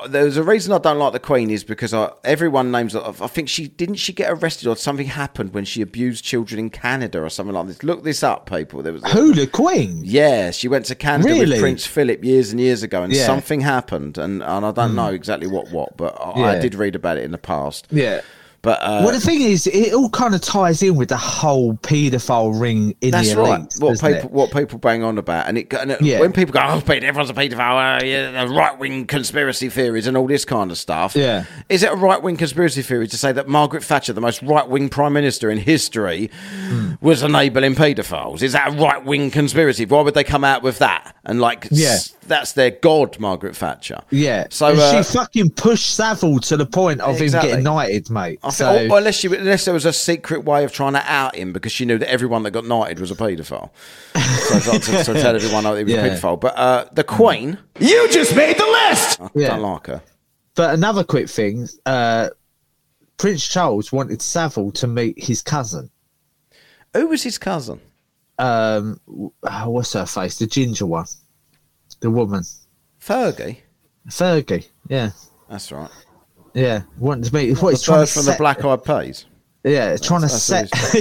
I, there's a reason I don't like the Queen is because I, everyone names. I think she didn't she get arrested or something happened when she abused children in Canada or something like this. Look this up, people. There was Who the Queen? Yeah, she went to Canada Really? with Prince Philip years and years ago, and Yeah. something happened, and, and I don't know exactly what what, but I, I did read about it in the past. Yeah. But uh, well, the thing is, it all kind of ties in with the whole paedophile ring in That's the elite. right. What people it? what people bang on about, and it, and it Yeah. when people go, "Oh, everyone's a paedophile," uh, yeah, right wing conspiracy theories and all this kind of stuff. Yeah. is it a right wing conspiracy theory to say that Margaret Thatcher, the most right wing prime minister in history, Hmm. was enabling paedophiles? Is that a right wing conspiracy? Why would they come out with that? And like, Yeah. s- that's their god, Margaret Thatcher. Yeah. So And uh, she fucking pushed Savile to the point of Exactly. him getting knighted, mate. So, or, unless she, unless there was a secret way of trying to out him because she knew that everyone that got knighted was a paedophile, so to, to, to tell <laughs> everyone that he was Yeah. a paedophile. But uh, the Queen, You just made the list! I Yeah. don't like her. but another quick thing, uh, Prince Charles wanted Savile to meet his cousin. Who was his cousin? Um, oh, what's her face? The ginger one, the woman, Fergie. Fergie. Yeah, That's right. Yeah. Wanted to meet. What The he's trying to first from the Black Eyed Peas. Yeah, trying to That's set. what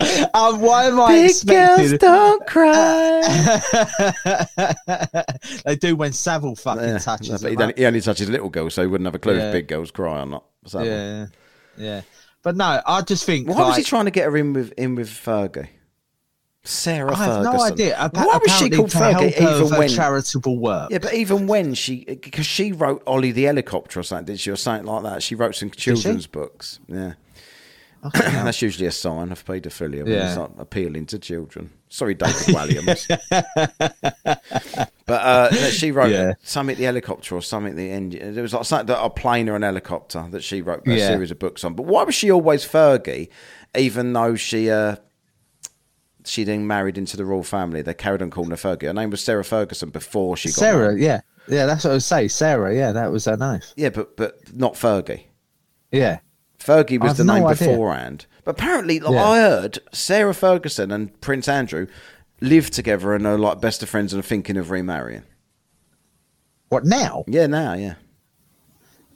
<laughs> um, why am I expecting? don't <laughs> cry. they do when Savile fucking yeah, touches but them he, up. only, he only touches little girls, so he wouldn't have a clue Yeah. if big girls cry or not. So, Yeah, yeah. But no, I just think. Why like, was he trying to get her in with in with Fergie? Sarah I have Ferguson. no idea. Appa- Why was she called Fergie even when? charitable work? Yeah, but even when she, because she wrote Ollie the helicopter or something, did she, or something like that? She wrote some children's books. Yeah, <clears throat> that's usually a sign of paedophilia when Yeah. it's not appealing to children. Sorry, David Walliams. but uh, she wrote Yeah. something the helicopter or something the engine. There was like something that a plane or an helicopter that she wrote a Yeah. series of books on. But why was she always Fergie, even though she? Uh, she then married into the royal family. They carried on calling her Fergie. Her name was Sarah Ferguson before she got Sarah, married. yeah, yeah. That's what I would say. Sarah, yeah, that was her name. Yeah, but but not Fergie. Yeah, Fergie was the no name idea. beforehand. But apparently, like, Yeah. I heard Sarah Ferguson and Prince Andrew live together and are like best of friends and are thinking of remarrying. what now? Yeah, now, yeah.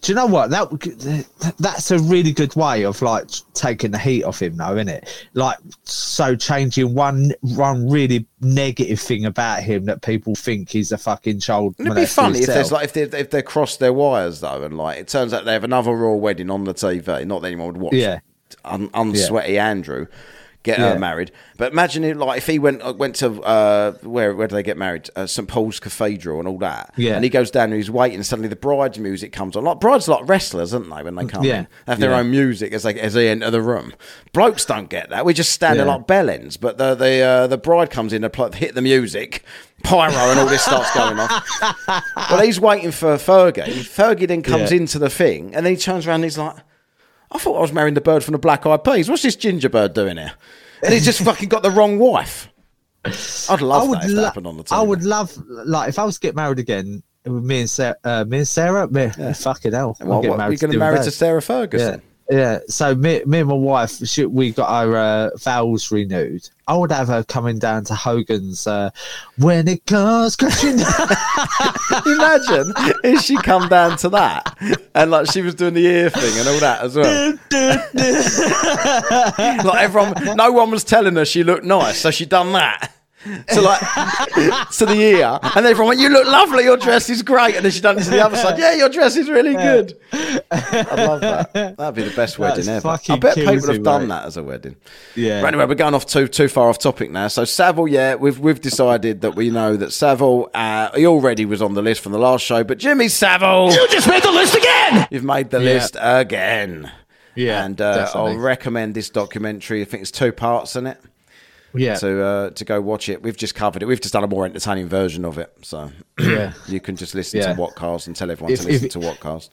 Do you know what that that's a really good way of like taking the heat off him, though, isn't it? Like so changing one one really negative thing about him that people think he's a fucking child. Wouldn't it be funny if there's like if they if they crossed their wires though, and like it turns out they have another royal wedding on the TV. Not that anyone would watch. Yeah. un, unsweaty Andrew get Yeah. her married. But imagine it like if he went uh, went to uh, where where do they get married? Uh, St Paul's Cathedral and all that. Yeah. And he goes down and he's waiting. And suddenly the bride's music comes on. Like brides are like wrestlers, aren't they? When they come Yeah. in, they have their Yeah. own music as they as they enter the room. Blokes don't get that. We just stand Yeah. like bellends. But the the uh, the bride comes in, pl- hit the music. Pyro and all this starts going off. <laughs> Well, he's waiting for Fergie. Fergie then comes into the thing, and then he turns around and he's like, I thought I was marrying the bird from the Black Eyed Peas. What's this ginger bird doing here? And he's just <laughs> fucking got the wrong wife. I'd love that if that lo- happened on the TV. I would love like if I was to get married again with me and Sarah. Uh, me and Sarah, me, fucking hell. I'll What, get married we're going to marry to Sarah Ferguson. yeah. Yeah, so me, me and my wife, she, we got our uh, vows renewed. I would have her coming down to Hogan's uh, when it comes crashing down. <laughs> Imagine if she come down to that and like she was doing the ear thing and all that as well. <laughs> like everyone, no one was telling her she looked nice, so she done that. So like <laughs> to the ear, and everyone went, "You look lovely. Your dress is great." And then she done it to the other side. Yeah, your dress is really good. I'd love that. <laughs> That'd be the best wedding ever. I bet people kills have me, done mate. that as a wedding. Yeah. But anyway, we're going off too too far off topic now. So Savile, yeah, we've we've decided that we know that Savile, uh, he already was on the list from the last show, but Jimmy Savile, You just made the list again! you've made the Yeah. list again. Yeah, and uh, I'll recommend this documentary. I think it's two parts in it. Yeah, To uh, to go watch it. We've just covered it. We've just done a more entertaining version of it. So Yeah. <clears throat> you can just listen Yeah. to Whatcast and tell everyone If- to listen if- to Whatcast.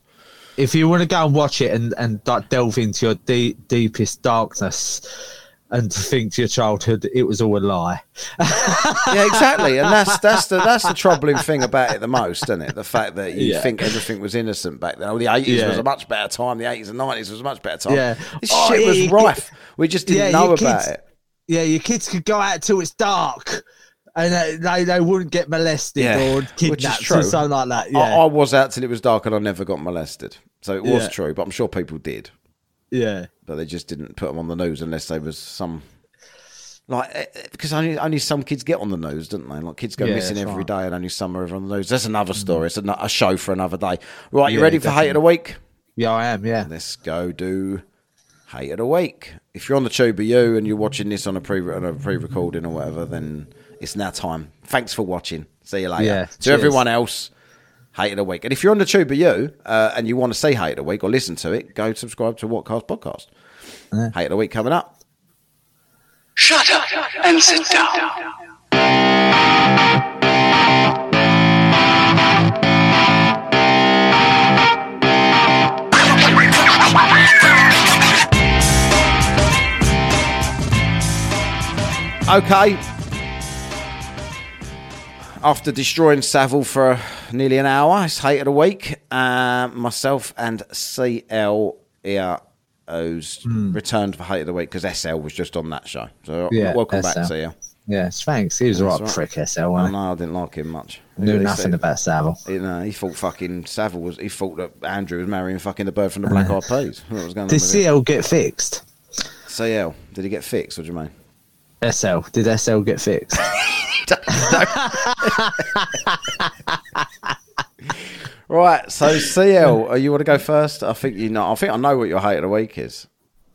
if you want to go and watch it and and delve into your de- deepest darkness, and to think to your childhood it was all a lie. <laughs> yeah, exactly, and that's that's the that's the troubling thing about it the most, isn't it? The fact that you Yeah. think everything was innocent back then. Oh, the eighties Yeah. was a much better time. The eighties and nineties was a much better time. Yeah. this Oh, shit was you rife. We just didn't know about kids- it. Yeah, your kids could go out till it's dark. And they, they, they wouldn't get molested Yeah, or kidnapped or something like that. Yeah, I was out till it was dark, and I never got molested. So it was Yeah. true, but I'm sure people did. yeah. but they just didn't put them on the news unless they was some like eh, eh, because only only some kids get on the news, don't they? Like kids go Yeah, missing every right. day, and only some are ever on the news. That's another story. It's a, a show for another day. Right, you ready for hate of the week? Yeah, I am. Yeah. Let's go do hate of the week. If you're on the tube, you and you're watching this on a pre on a pre recording or whatever, then it's now time. Thanks for watching. See you later. Yeah, to cheers. everyone else. Hate of the week. And if you're on the tube, you uh, and you want to say hate of the week or listen to it, go subscribe to Whatcast podcast. Hate of the week coming up. Shut up and sit down. Okay. After destroying Savile for nearly an hour, it's hate of the week. Uh, myself and CL here who's returned for hate of the week because SL was just on that show. So. Yeah, welcome back, SL. CL. Yes, thanks. He was a right, prick, SL. I wasn't know I didn't like him much. he? Knew nothing said- about Savile. You know, he thought fucking Savile was. He thought that Andrew was marrying fucking the bird from the Black <laughs> Eyed Peas. What was going Did with him? CL get fixed? CL, did he get fixed? What do you mean? SL. Did SL get fixed? <laughs> Right, so CL, you want to go first? I think you know. I think I know what your hate of the week is.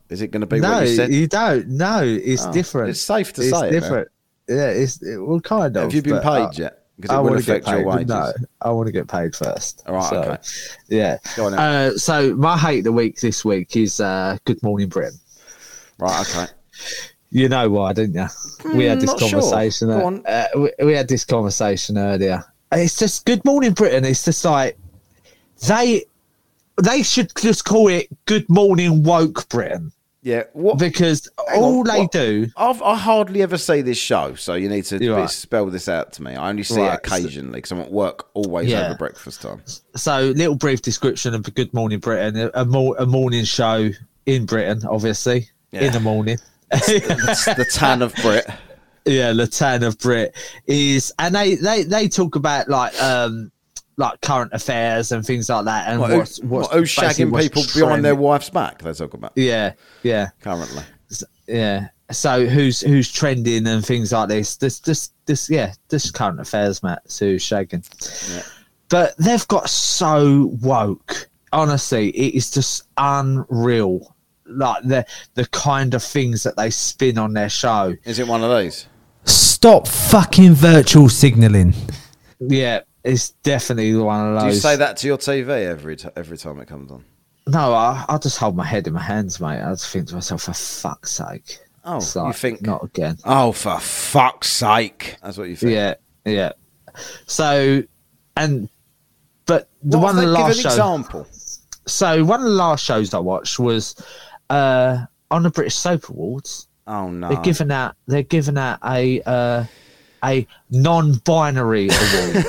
Is it going to be no, what you said? you don't. No, it's Oh, different. it's safe to it's say it, man. different. yeah, it's it, well, kind of. Have you been paid I- yet? Because I it will want to get affect your paid. wages. No, I want to get paid first. All right, So, okay. Yeah. Go on. Uh, so my hate of the week this week is uh, Good Morning Britain. Right, okay. <laughs> You know why, didn't you? we had this Hmm, sure. conversation. Uh. Uh, we, we had this conversation earlier. It's just Good Morning Britain. It's just like they they should just call it Good Morning Woke Britain Yeah, what? because all on, they what- do. I've, I hardly ever see this show, so you need to right. spell this out to me. I only see Right, it occasionally because I'm at work always Yeah. over breakfast time. So, little brief description of Good Morning Britain: a, a morning show in Britain, obviously Yeah. in the morning. It's the tan of Brit. yeah, the tan of Brit is, and they they they talk about like um like current affairs and things like that, and What, what's what's what, who's shagging what's people behind their wife's back? They talk about Yeah, yeah, currently. yeah. So who's who's trending and things like this? This this this yeah, this current affairs, Matt. So who's shagging? But they've got so woke. Honestly, it is just unreal. Like the the kind of things that they spin on their show. Is it one of these? Stop fucking virtual signaling. Yeah, it's definitely one of those. Do those. you say that to your TV every t- every time it comes on? No, I, I just hold my head in my hands, mate. I just think to myself, for fuck's sake. Oh, It's you think? Not again. Oh, for fuck's sake! That's what you think. Yeah, yeah. So, and, but the What one of have the last give an shows. example. So, one of the last shows I watched was uh, on the British Soap Awards. Oh no! They're giving out, they're giving out a, uh, a non-binary <laughs> award.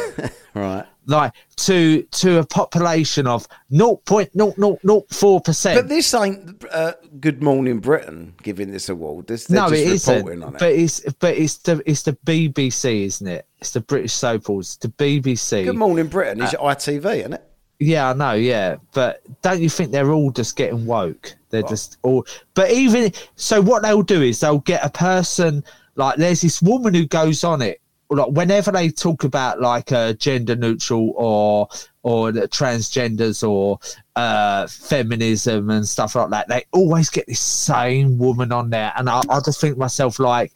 right. like to to a population of 0.0004 percent. But this ain't uh, Good Morning Britain giving this award. This no, it isn't. on it. But it's but it's the it's the BBC, isn't it? It's the British soap operas, the BBC. Good Morning Britain Uh, is ITV, isn't it? Yeah, I know. Yeah, but don't you think they're all just getting woke? They're just all. But even so, what they'll do is they'll get a person like there's this woman who goes on it. Like whenever they talk about like uh, gender neutral or or the transgenders or uh, feminism and stuff like that, they always get this same woman on there, and I, I just think to myself like,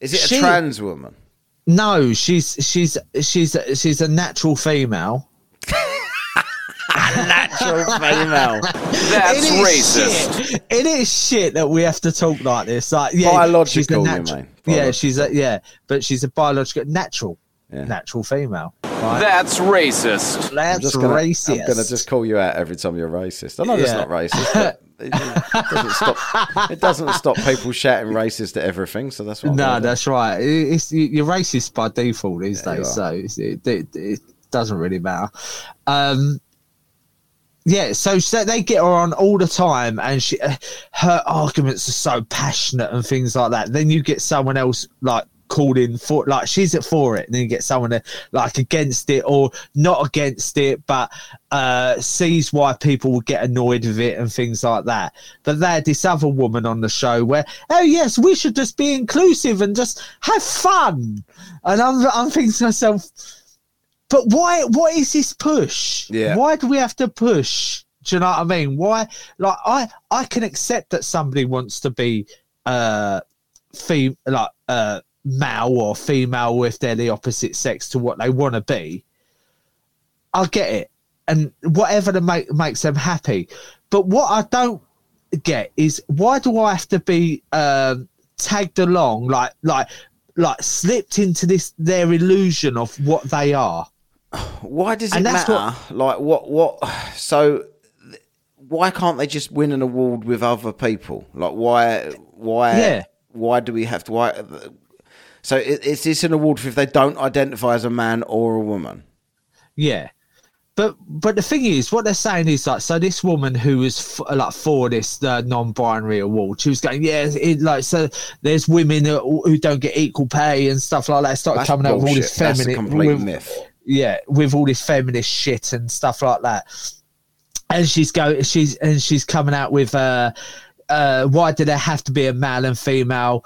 Is it a trans woman? no, she's she's she's she's a natural female. A natural female. That's It is racist. Shit. It is shit that we have to talk like this. Like, yeah, Biological, she's a you natural. mean? Yeah, she's a yeah, but she's a biological, natural, Yeah. natural female. Right? That's racist. That's I'm gonna, racist. I'm gonna just call you out every time you're racist. I know that's Yeah. not racist, but <laughs> It doesn't stop. It doesn't stop people shouting racist at everything. So that's what. I'm No, that's right. It's you're racist by default these Yeah, days, so it, it, it doesn't really matter. Um, yeah, so, so they get her on all the time, and she, uh, her arguments are so passionate and things like that. Then you get someone else like called in for like she's at for it, and then you get someone that, like against it or not against it, but uh, sees why people would get annoyed with it and things like that. But they had this other woman on the show where, oh yes, we should just be inclusive and just have fun. And I'm I'm thinking to myself, but why? What is this push? Yeah. Why do we have to push? Do you know what I mean? Why? Like I I can accept that somebody wants to be uh fem- like uh male or female if they're the opposite sex to what they want to be. I get it, and whatever to make makes them happy. But what I don't get is why do I have to be um, tagged along like like like slipped into this their illusion of what they are? Why does it matter? Like what? What? So why can't they just win an award with other people? Like why? Why? Yeah. Why do we have to? Why? So is this an award for if they don't identify as a man or a woman? Yeah. But but the thing is, what they're saying is like, so this woman who was f- like for this uh, non-binary award, she was going, yeah, it, like so. There's women who, who don't get equal pay and stuff like that. Started That's coming out with all this feminine, myth. Yeah, with all this feminist shit and stuff like that. And she's go, she's and she's coming out with, uh, uh, why do there have to be a male and female?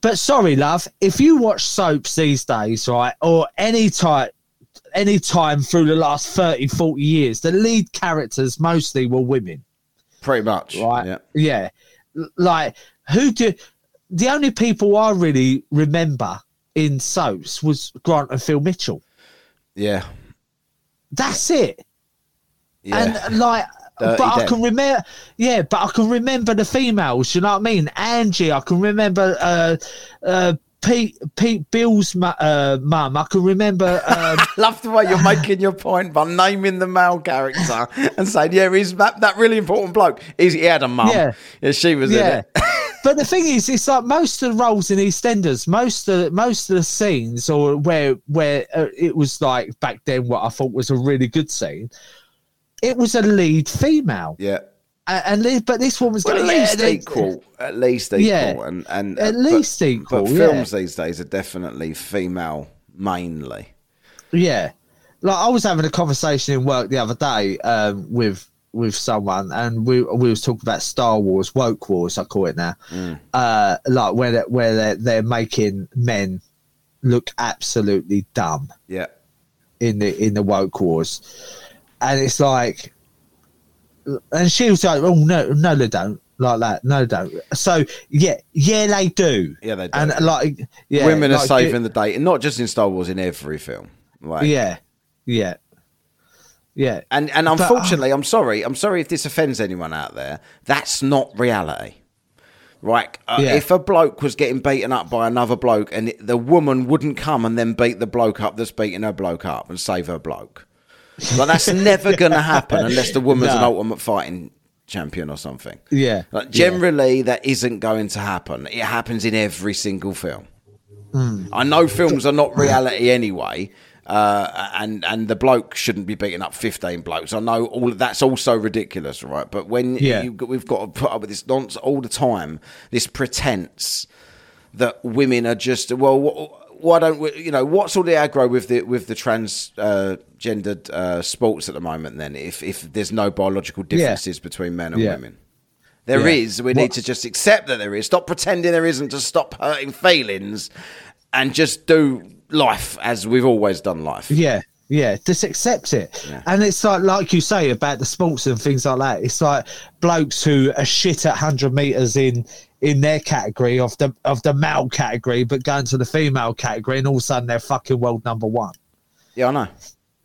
But sorry, love, if you watch soaps these days, right, or any type, any time through the last 30, 40 years, the lead characters mostly were women. Pretty much. Right. Yeah. Yeah. Like who do the only people I really remember in soaps was Grant and Phil Mitchell. Yeah. That's it. Yeah. And like <laughs> Dirty but I can remember yeah, but I can remember the females, you know what I mean? Angie, I can remember uh uh Pete Pete Beale's mu- uh, mum. I can remember <laughs> um, Love the way you're making your point by naming the male character and saying, "Yeah, he's that, that really important bloke. He's, he had a mum. Yeah. yeah, she was in yeah. it. <laughs> but the thing is, it's like most of the roles in EastEnders, most of most of the scenes, or where where uh, it was like back then, what I thought was a really good scene, it was a lead female, Yeah, and, li- but this woman's well, at least yeah, equal. At least equal. Yeah. and and At uh, least but, equal, But yeah. films these days are definitely female mainly. Yeah, like I was having a conversation in work the other day um, with with someone, and we we was talking about Star Wars, woke wars, I call it now. Uh, like where they, where they're, they're making men look absolutely dumb Yeah, in the in the woke wars, and it's like, and she was like, "Oh no, no, they don't." Like that, no, they don't. So yeah, yeah, they do. Yeah, they do. And like, yeah, women are like, saving the day, and not just in Star Wars, in every film. Like, Yeah, yeah, yeah. And and But, uh, unfortunately, I'm sorry. I'm sorry if this offends anyone out there. That's not reality. Right? Uh, Yeah. If a bloke was getting beaten up by another bloke, and the woman wouldn't come and then beat the bloke up that's beating her bloke up and save her bloke, like that's <laughs> never going to happen unless the woman's an ultimate fighting champion or something. Yeah, Like, generally, that isn't going to happen. It happens in every single film. Hmm. I know films are not reality anyway, uh, and and the bloke shouldn't be beating up fifteen blokes. I know all that's also ridiculous, right? But when Yeah. you, we've got to put up with this nonsense all the time, this pretense that women are just well. Why don't we? You know, what's all the aggro with the with the trans uh, gendered uh, sports at the moment? Then, if if there's no biological differences between men and Yeah. women. There is. Yeah. We need to just accept that there is. Stop pretending there isn't to stop hurting feelings and just do life as we've always done life. Yeah, yeah, just accept it. And it's like, like you say about the sports and things like that. It's like blokes who are shit at hundred meters in in their category of the of the male category, but going to the female category, and all of a sudden they're fucking world number one. Yeah, I know.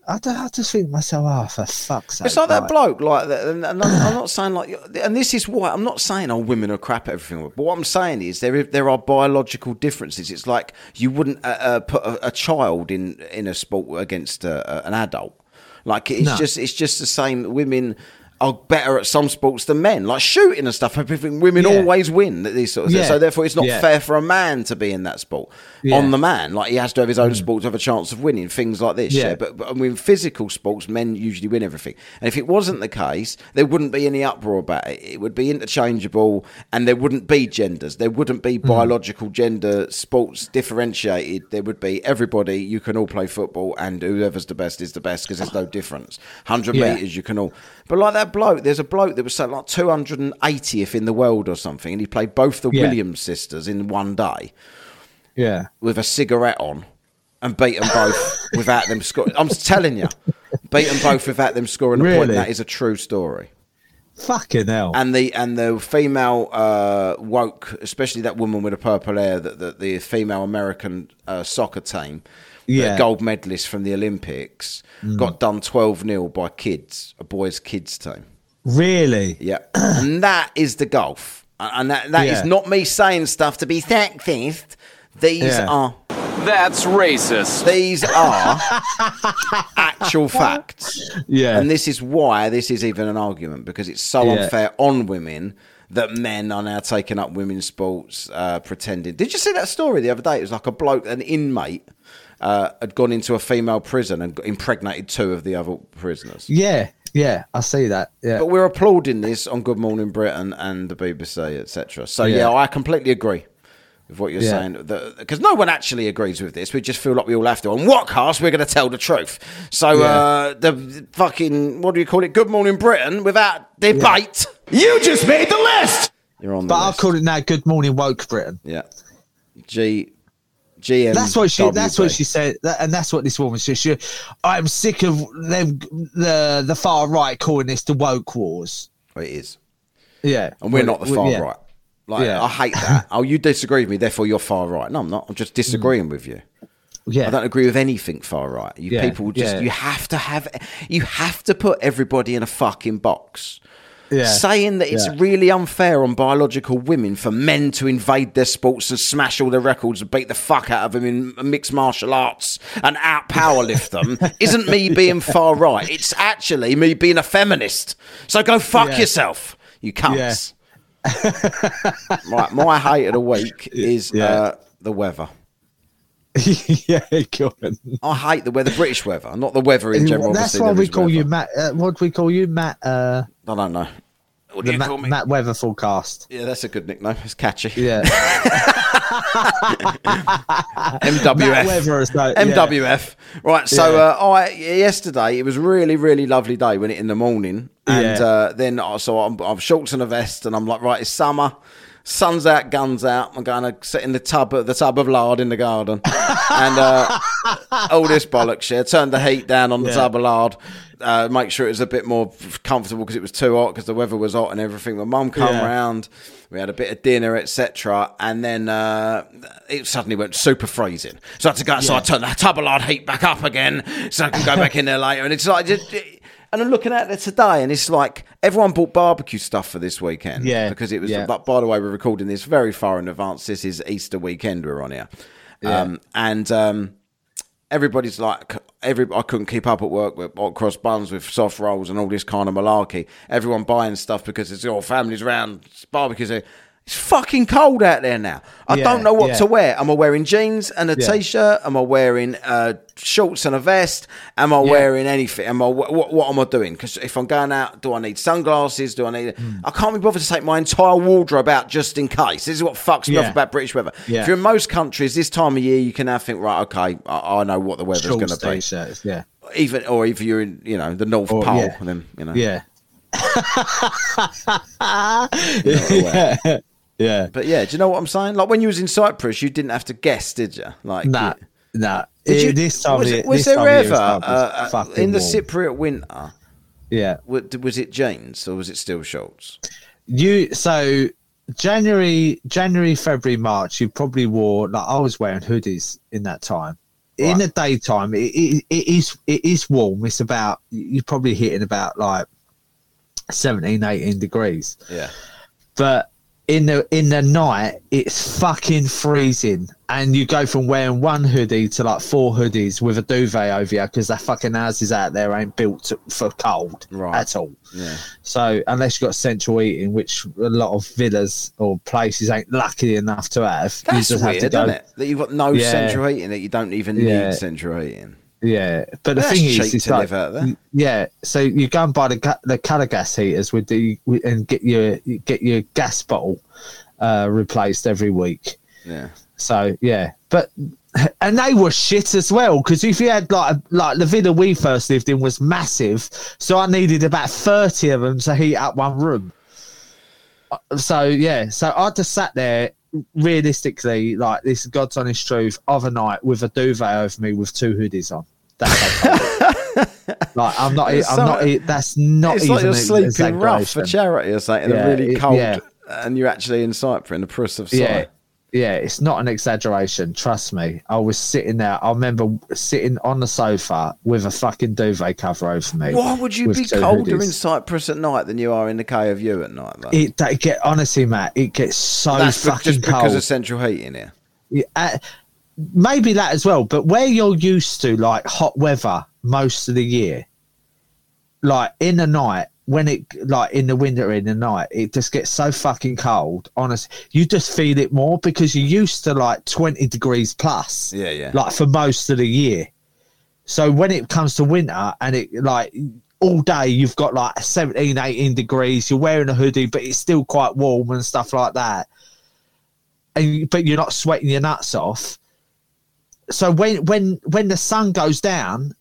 I, don't, I just think to myself, oh, for fuck's sake! It's like that bloke, like that. And, and I'm, I'm <clears throat> not saying like, and this is why I'm not saying oh women are crap at everything. But what I'm saying is there there are biological differences. It's like you wouldn't uh, uh, put a, a child in in a sport against uh, uh, an adult. Like it's No. just it's just the same. Women are better at some sports than men, like shooting and stuff. I think women Yeah. always win at these sort of things. Yeah. So therefore, it's not Yeah. fair for a man to be in that sport on the man. Like he has to have his own mm. sport to have a chance of winning things like this. Yeah, but, but I mean, physical sports, men usually win everything. And if it wasn't the case, there wouldn't be any uproar about it. It would be interchangeable, and there wouldn't be genders. There wouldn't be mm. biological gender sports differentiated. There would be everybody. You can all play football, and whoever's the best is the best because there's no <sighs> difference. Hundred meters, you can all. But like that bloke, there's a bloke that was something like 280th in the world or something, and he played both the Yeah. Williams sisters in one day Yeah. with a cigarette on and beat them both <laughs> without them scoring. I'm telling you, beat them both without them scoring a point. That is a true story. Fucking hell. And the and the female uh, woke, especially that woman with the purple hair, that the, the female American uh, soccer team, Yeah. Mm. gold medalist from the Olympics, got done 12 0 by kids, a boys' kids team. really? Yeah, and <clears throat> that is the golf, and that, that is Yeah. not me saying stuff to be sexist. These Yeah. are That's racist. these are <laughs> actual facts. Yeah. And this is why this is even an argument because it's so Yeah. unfair on women that men are now taking up women's sports, uh, pretending. Did you see that story the other day? It was like a bloke, an inmate, uh, had gone into a female prison and impregnated two of the other prisoners. Yeah. Yeah. I see that. Yeah. But we're applauding this on Good Morning Britain and the BBC, etc. So yeah. Yeah. I completely agree with what you're Yeah. saying. Because no one actually agrees with this. We just feel like we all have to. On Whatcast we're going to tell the truth. So Yeah. uh, the fucking what do you call it? Good Morning Britain without debate. You just made the list! You're on the but I'll call it now Good Morning Woke Britain. yeah. G. GM. That's what she. That's what she said, that, and that's what this woman said. She, I'm sick of them, the the far right calling this the woke wars. It is. Yeah, And we're not the far yeah. right. Like Yeah. I hate that. <laughs> oh, you disagree with me, therefore you're far right. No, I'm not. I'm just disagreeing with you. Yeah, I don't agree with anything far right. You Yeah, people just you have to have you have to put everybody in a fucking box. Yeah. Saying that it's Yeah. really unfair on biological women for men to invade their sports and smash all their records and beat the fuck out of them in mixed martial arts and out powerlift them <laughs> isn't me being far right. It's actually me being a feminist. So go fuck Yeah. yourself, you cunts. right, <laughs> my hate of the week <laughs> is Yeah. uh, the weather. <laughs> yeah, go on. I hate the weather, British weather, not the weather in general. That's why we is call you. Matt. Uh, what do we call you, Matt? Uh, I don't know. What do you Matt, call me? Matt Weather Forecast. Yeah, that's a good nickname. It's catchy. Yeah, <laughs> MWF. Weather. is like- yeah. MWF. Right. So Yeah. uh, I yesterday it was really really lovely day when it in the morning, and Yeah. uh, then I so I'm, I'm shorts and a vest, and I'm like, right, it's summer. Sun's out, guns out. I'm going to sit in the tub, of the tub of lard in the garden, <laughs> and uh, all this bollocks. Yeah, turn the heat down on the Yeah. tub of lard. Uh, make sure it was a bit more comfortable because it was too hot because the weather was hot and everything. My mum come Yeah. round. We had a bit of dinner, etc., and then uh, it suddenly went super freezing. So I had to go. So I turned the tub of lard heat back up again, so I can go back in there later. And it's like, just, and I'm looking at it today, and it's like everyone bought barbecue stuff for this weekend. Yeah, because it was. yeah. But by the way, we're recording this very far in advance. This is Easter weekend. We're on here, um, and. Um, everybody's like every I couldn't keep up at work with hot cross buns with soft rolls and all this kind of malarkey. Everyone buying stuff because it's all families around barbecues. It's fucking cold out there now. I Yeah, don't know what yeah. to wear. Am I wearing jeans and a Yeah. shirt Am I wearing uh, shorts and a vest? Am I wearing anything? Am I what, what, am I doing? Because if I'm going out, do I need sunglasses? Do I need? Hmm. I can't be bothered to take my entire wardrobe out just in case. This is what fucks me off about British weather. If you're in most countries, this time of year, you can now think, right, okay, I, I know what the weather's going to be. t-shirts. Yeah, Even or if you're in, you know, the North Or- Pole, then you know, yeah, <laughs> yeah. Yeah. But yeah, do you know what I'm saying? Like when you was in Cyprus, you didn't have to guess, did you? Like, Nah, you- nah. Did you- this time, was, it- was there ever uh, uh, in the warm. Cypriot winter? Yeah, wa- Was it jeans or was it still shorts? you. So January, January, February, March. You probably wore like I was wearing hoodies in that time. In the daytime, it, it, it is it is warm. It's about you're probably hitting about like 17, 18 degrees. Yeah, but in the in the night it's fucking freezing and you go from wearing one hoodie to like four hoodies with a duvet over you because the fucking houses out there ain't built for cold Right. at all Yeah. so unless you've got central heating which a lot of villas or places ain't lucky enough to have you That's just weird, have to go? That you've got no Yeah. central heating, that you don't even Yeah. need central heating. Yeah, but the That's thing is, it's to like, live out there. yeah. So you go and buy the ga- the colour gas heaters with the with- and get your get your gas bottle uh, replaced every week. Yeah. So yeah, but <laughs> and they were shit as well because if you had like like the villa we first lived in was massive, so I needed about thirty of them to heat up one room. Uh, So yeah, so I just sat there realistically, like this is God's honest truth, overnight with a duvet over me with two hoodies on. <laughs> Like I'm not. It's I'm so- not. That's not it's even like you're sleeping rough for charity or something, Yeah, a really cold, yeah. and you're actually in Cyprus, in the Prus of Cyprus. yeah, it's not an exaggeration. Trust me. I was sitting there. I remember sitting on the sofa with a fucking duvet cover over me. Why would you be colder hoodies. in Cyprus at night than you are in the KFU at night? Though? It that get honestly, Matt. It gets so That's fucking just because of central heating here. Yeah, uh, maybe that as well. But where you're used to like hot weather most of the year, like in the night when it like in the winter in the night, it just gets so fucking cold. Honest, you just feel it more because you're used to like 20 degrees plus. Yeah, yeah. Like for most of the year. So when it comes to winter and it like all day you've got like 17, 18 degrees, you're wearing a hoodie, but it's still quite warm and stuff like that. And but you're not sweating your nuts off. So when when when the sun goes down,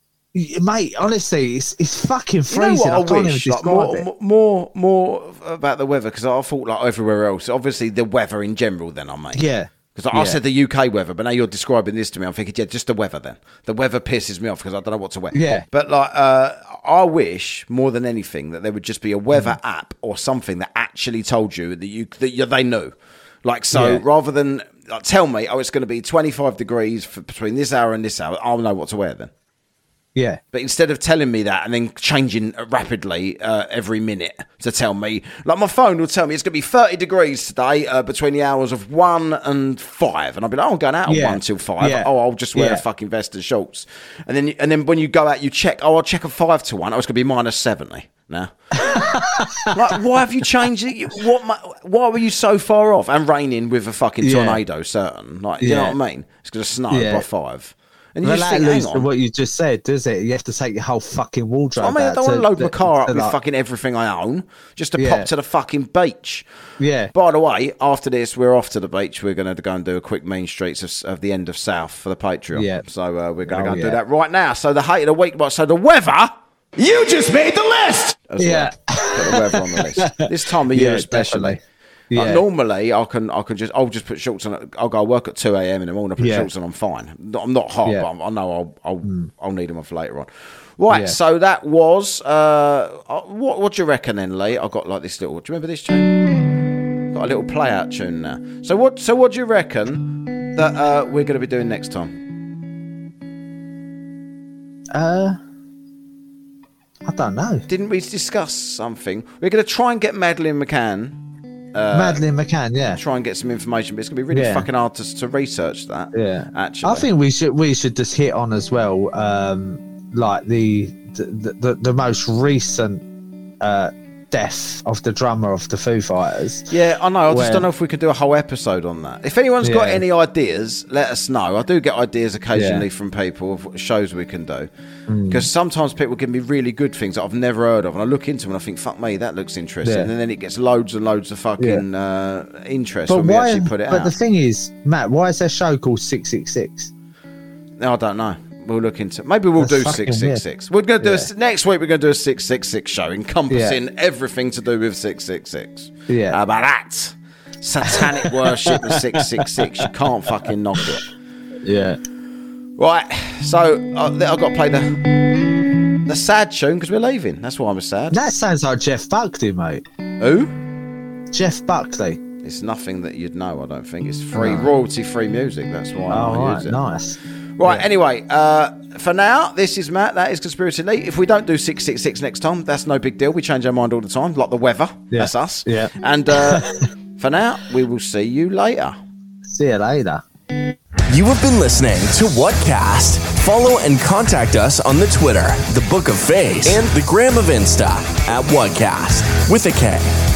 mate, honestly, it's it's fucking You know freezing. I I, wish? Like, more, more, more about the weather because I thought like everywhere else. Obviously, the weather in general. Then I mean, Yeah. Because Yeah. I said the UK weather, but now you're describing this to me. I'm thinking, yeah, just the weather. Then the weather pisses me off because I don't know what to wear. Yeah. But like, uh, I wish more than anything that there would just be a weather Mm. app or something that actually told you that you that you, they knew. Like so, Yeah. rather than like, tell me, oh, it's going to be 25 degrees for, between this hour and this hour, I'll know what to wear then. Yeah. But instead of telling me that and then changing rapidly uh, every minute to tell me, like my phone will tell me it's going to be 30 degrees today uh, between the hours of 1 and 5. And I'll be like, oh, I'm going out Yeah. at 1 till 5. Yeah. Oh, I'll just wear Yeah. a fucking vest and shorts. And then and then when you go out, you check, oh, I'll check a 5 to 1. Oh, it's going to be minus 70 now. <laughs> like, why have you changed it? What? Why were you so far off? And raining with a fucking tornado, certain. Like, you know what I mean? It's going to snow by 5. And you Well, just that think, to what you just said, does it? You have to take your whole fucking wardrobe. I mean, I don't want to load my car up with like- fucking everything I own just to Yeah. pop to the fucking beach. Yeah. By the way, after this, we're off to the beach. We're going to go and do a quick main streets of, of the end of South for the Patreon. Yeah. So uh, we're going to Oh, go and do that right now. So the hate of the week, but so the weather. You just made the list! As Yeah. well. Put the weather on the list. <laughs> This time of year, Yeah, especially. definitely. Like, normally, I can I can just I'll just put shorts on. I'll go work at two a.m. in the morning. I put Yeah. shorts on. I'm fine. I'm not hot, Yeah. but I'm, I know I'll I'll, I'll need them for later on. Right. Yeah. So that was uh, uh, what what do you reckon then, Lee? I got like this little. Do you remember this tune? Got a little play out tune now. So what so what do you reckon that uh, we're going to be doing next time? Uh, I don't know. Didn't we discuss something? We're going to try and get Madeleine McCann. Madeleine McCann, yeah. Try and get some information, but it's going to be really Yeah. fucking hard to, to research that. Yeah, actually. I think we should we should just hit on as well, um, like the the, the the most recent uh, death of the drummer of the Foo Fighters. Yeah, I know. I just don't know if we could do a whole episode on that. If anyone's got any ideas, let us know. I do get ideas occasionally Yeah. from people of shows we can do. Mm. Because sometimes people give me really good things that I've never heard of, and I look into them and I think, fuck me, that looks interesting. Yeah. And then it gets loads and loads of fucking uh, interest But when we why? actually put it But out. the thing is, Matt, why is there a show called Six Six Six? No, I don't know. We'll look into. Maybe we'll That's do six six six. We're going to do a, next week. We're going to do a six six six show encompassing everything to do with six six six. Yeah. How about that? Satanic <laughs> worship of six six six. You can't fucking knock it. Yeah. Right. So uh, I've got to play the the sad tune because we're leaving. That's why I'm sad. That sounds like Jeff Buckley, mate. Who? Jeff Buckley. It's nothing that you'd know. I don't think it's free royalty free music. That's why I Oh, use right, nice. Right. Yeah. Anyway, uh, for now, this is Matt. That is Conspiracy Lee. If we don't do six six six next time, that's no big deal. We change our mind all the time, like the weather. Yeah. That's us. Yeah. And uh, <laughs> for now, we will see you later. See you later. You have been listening to Whatcast. Follow and contact us on the Twitter, the Book of Face, and the Gram of Insta at Whatcast with a K.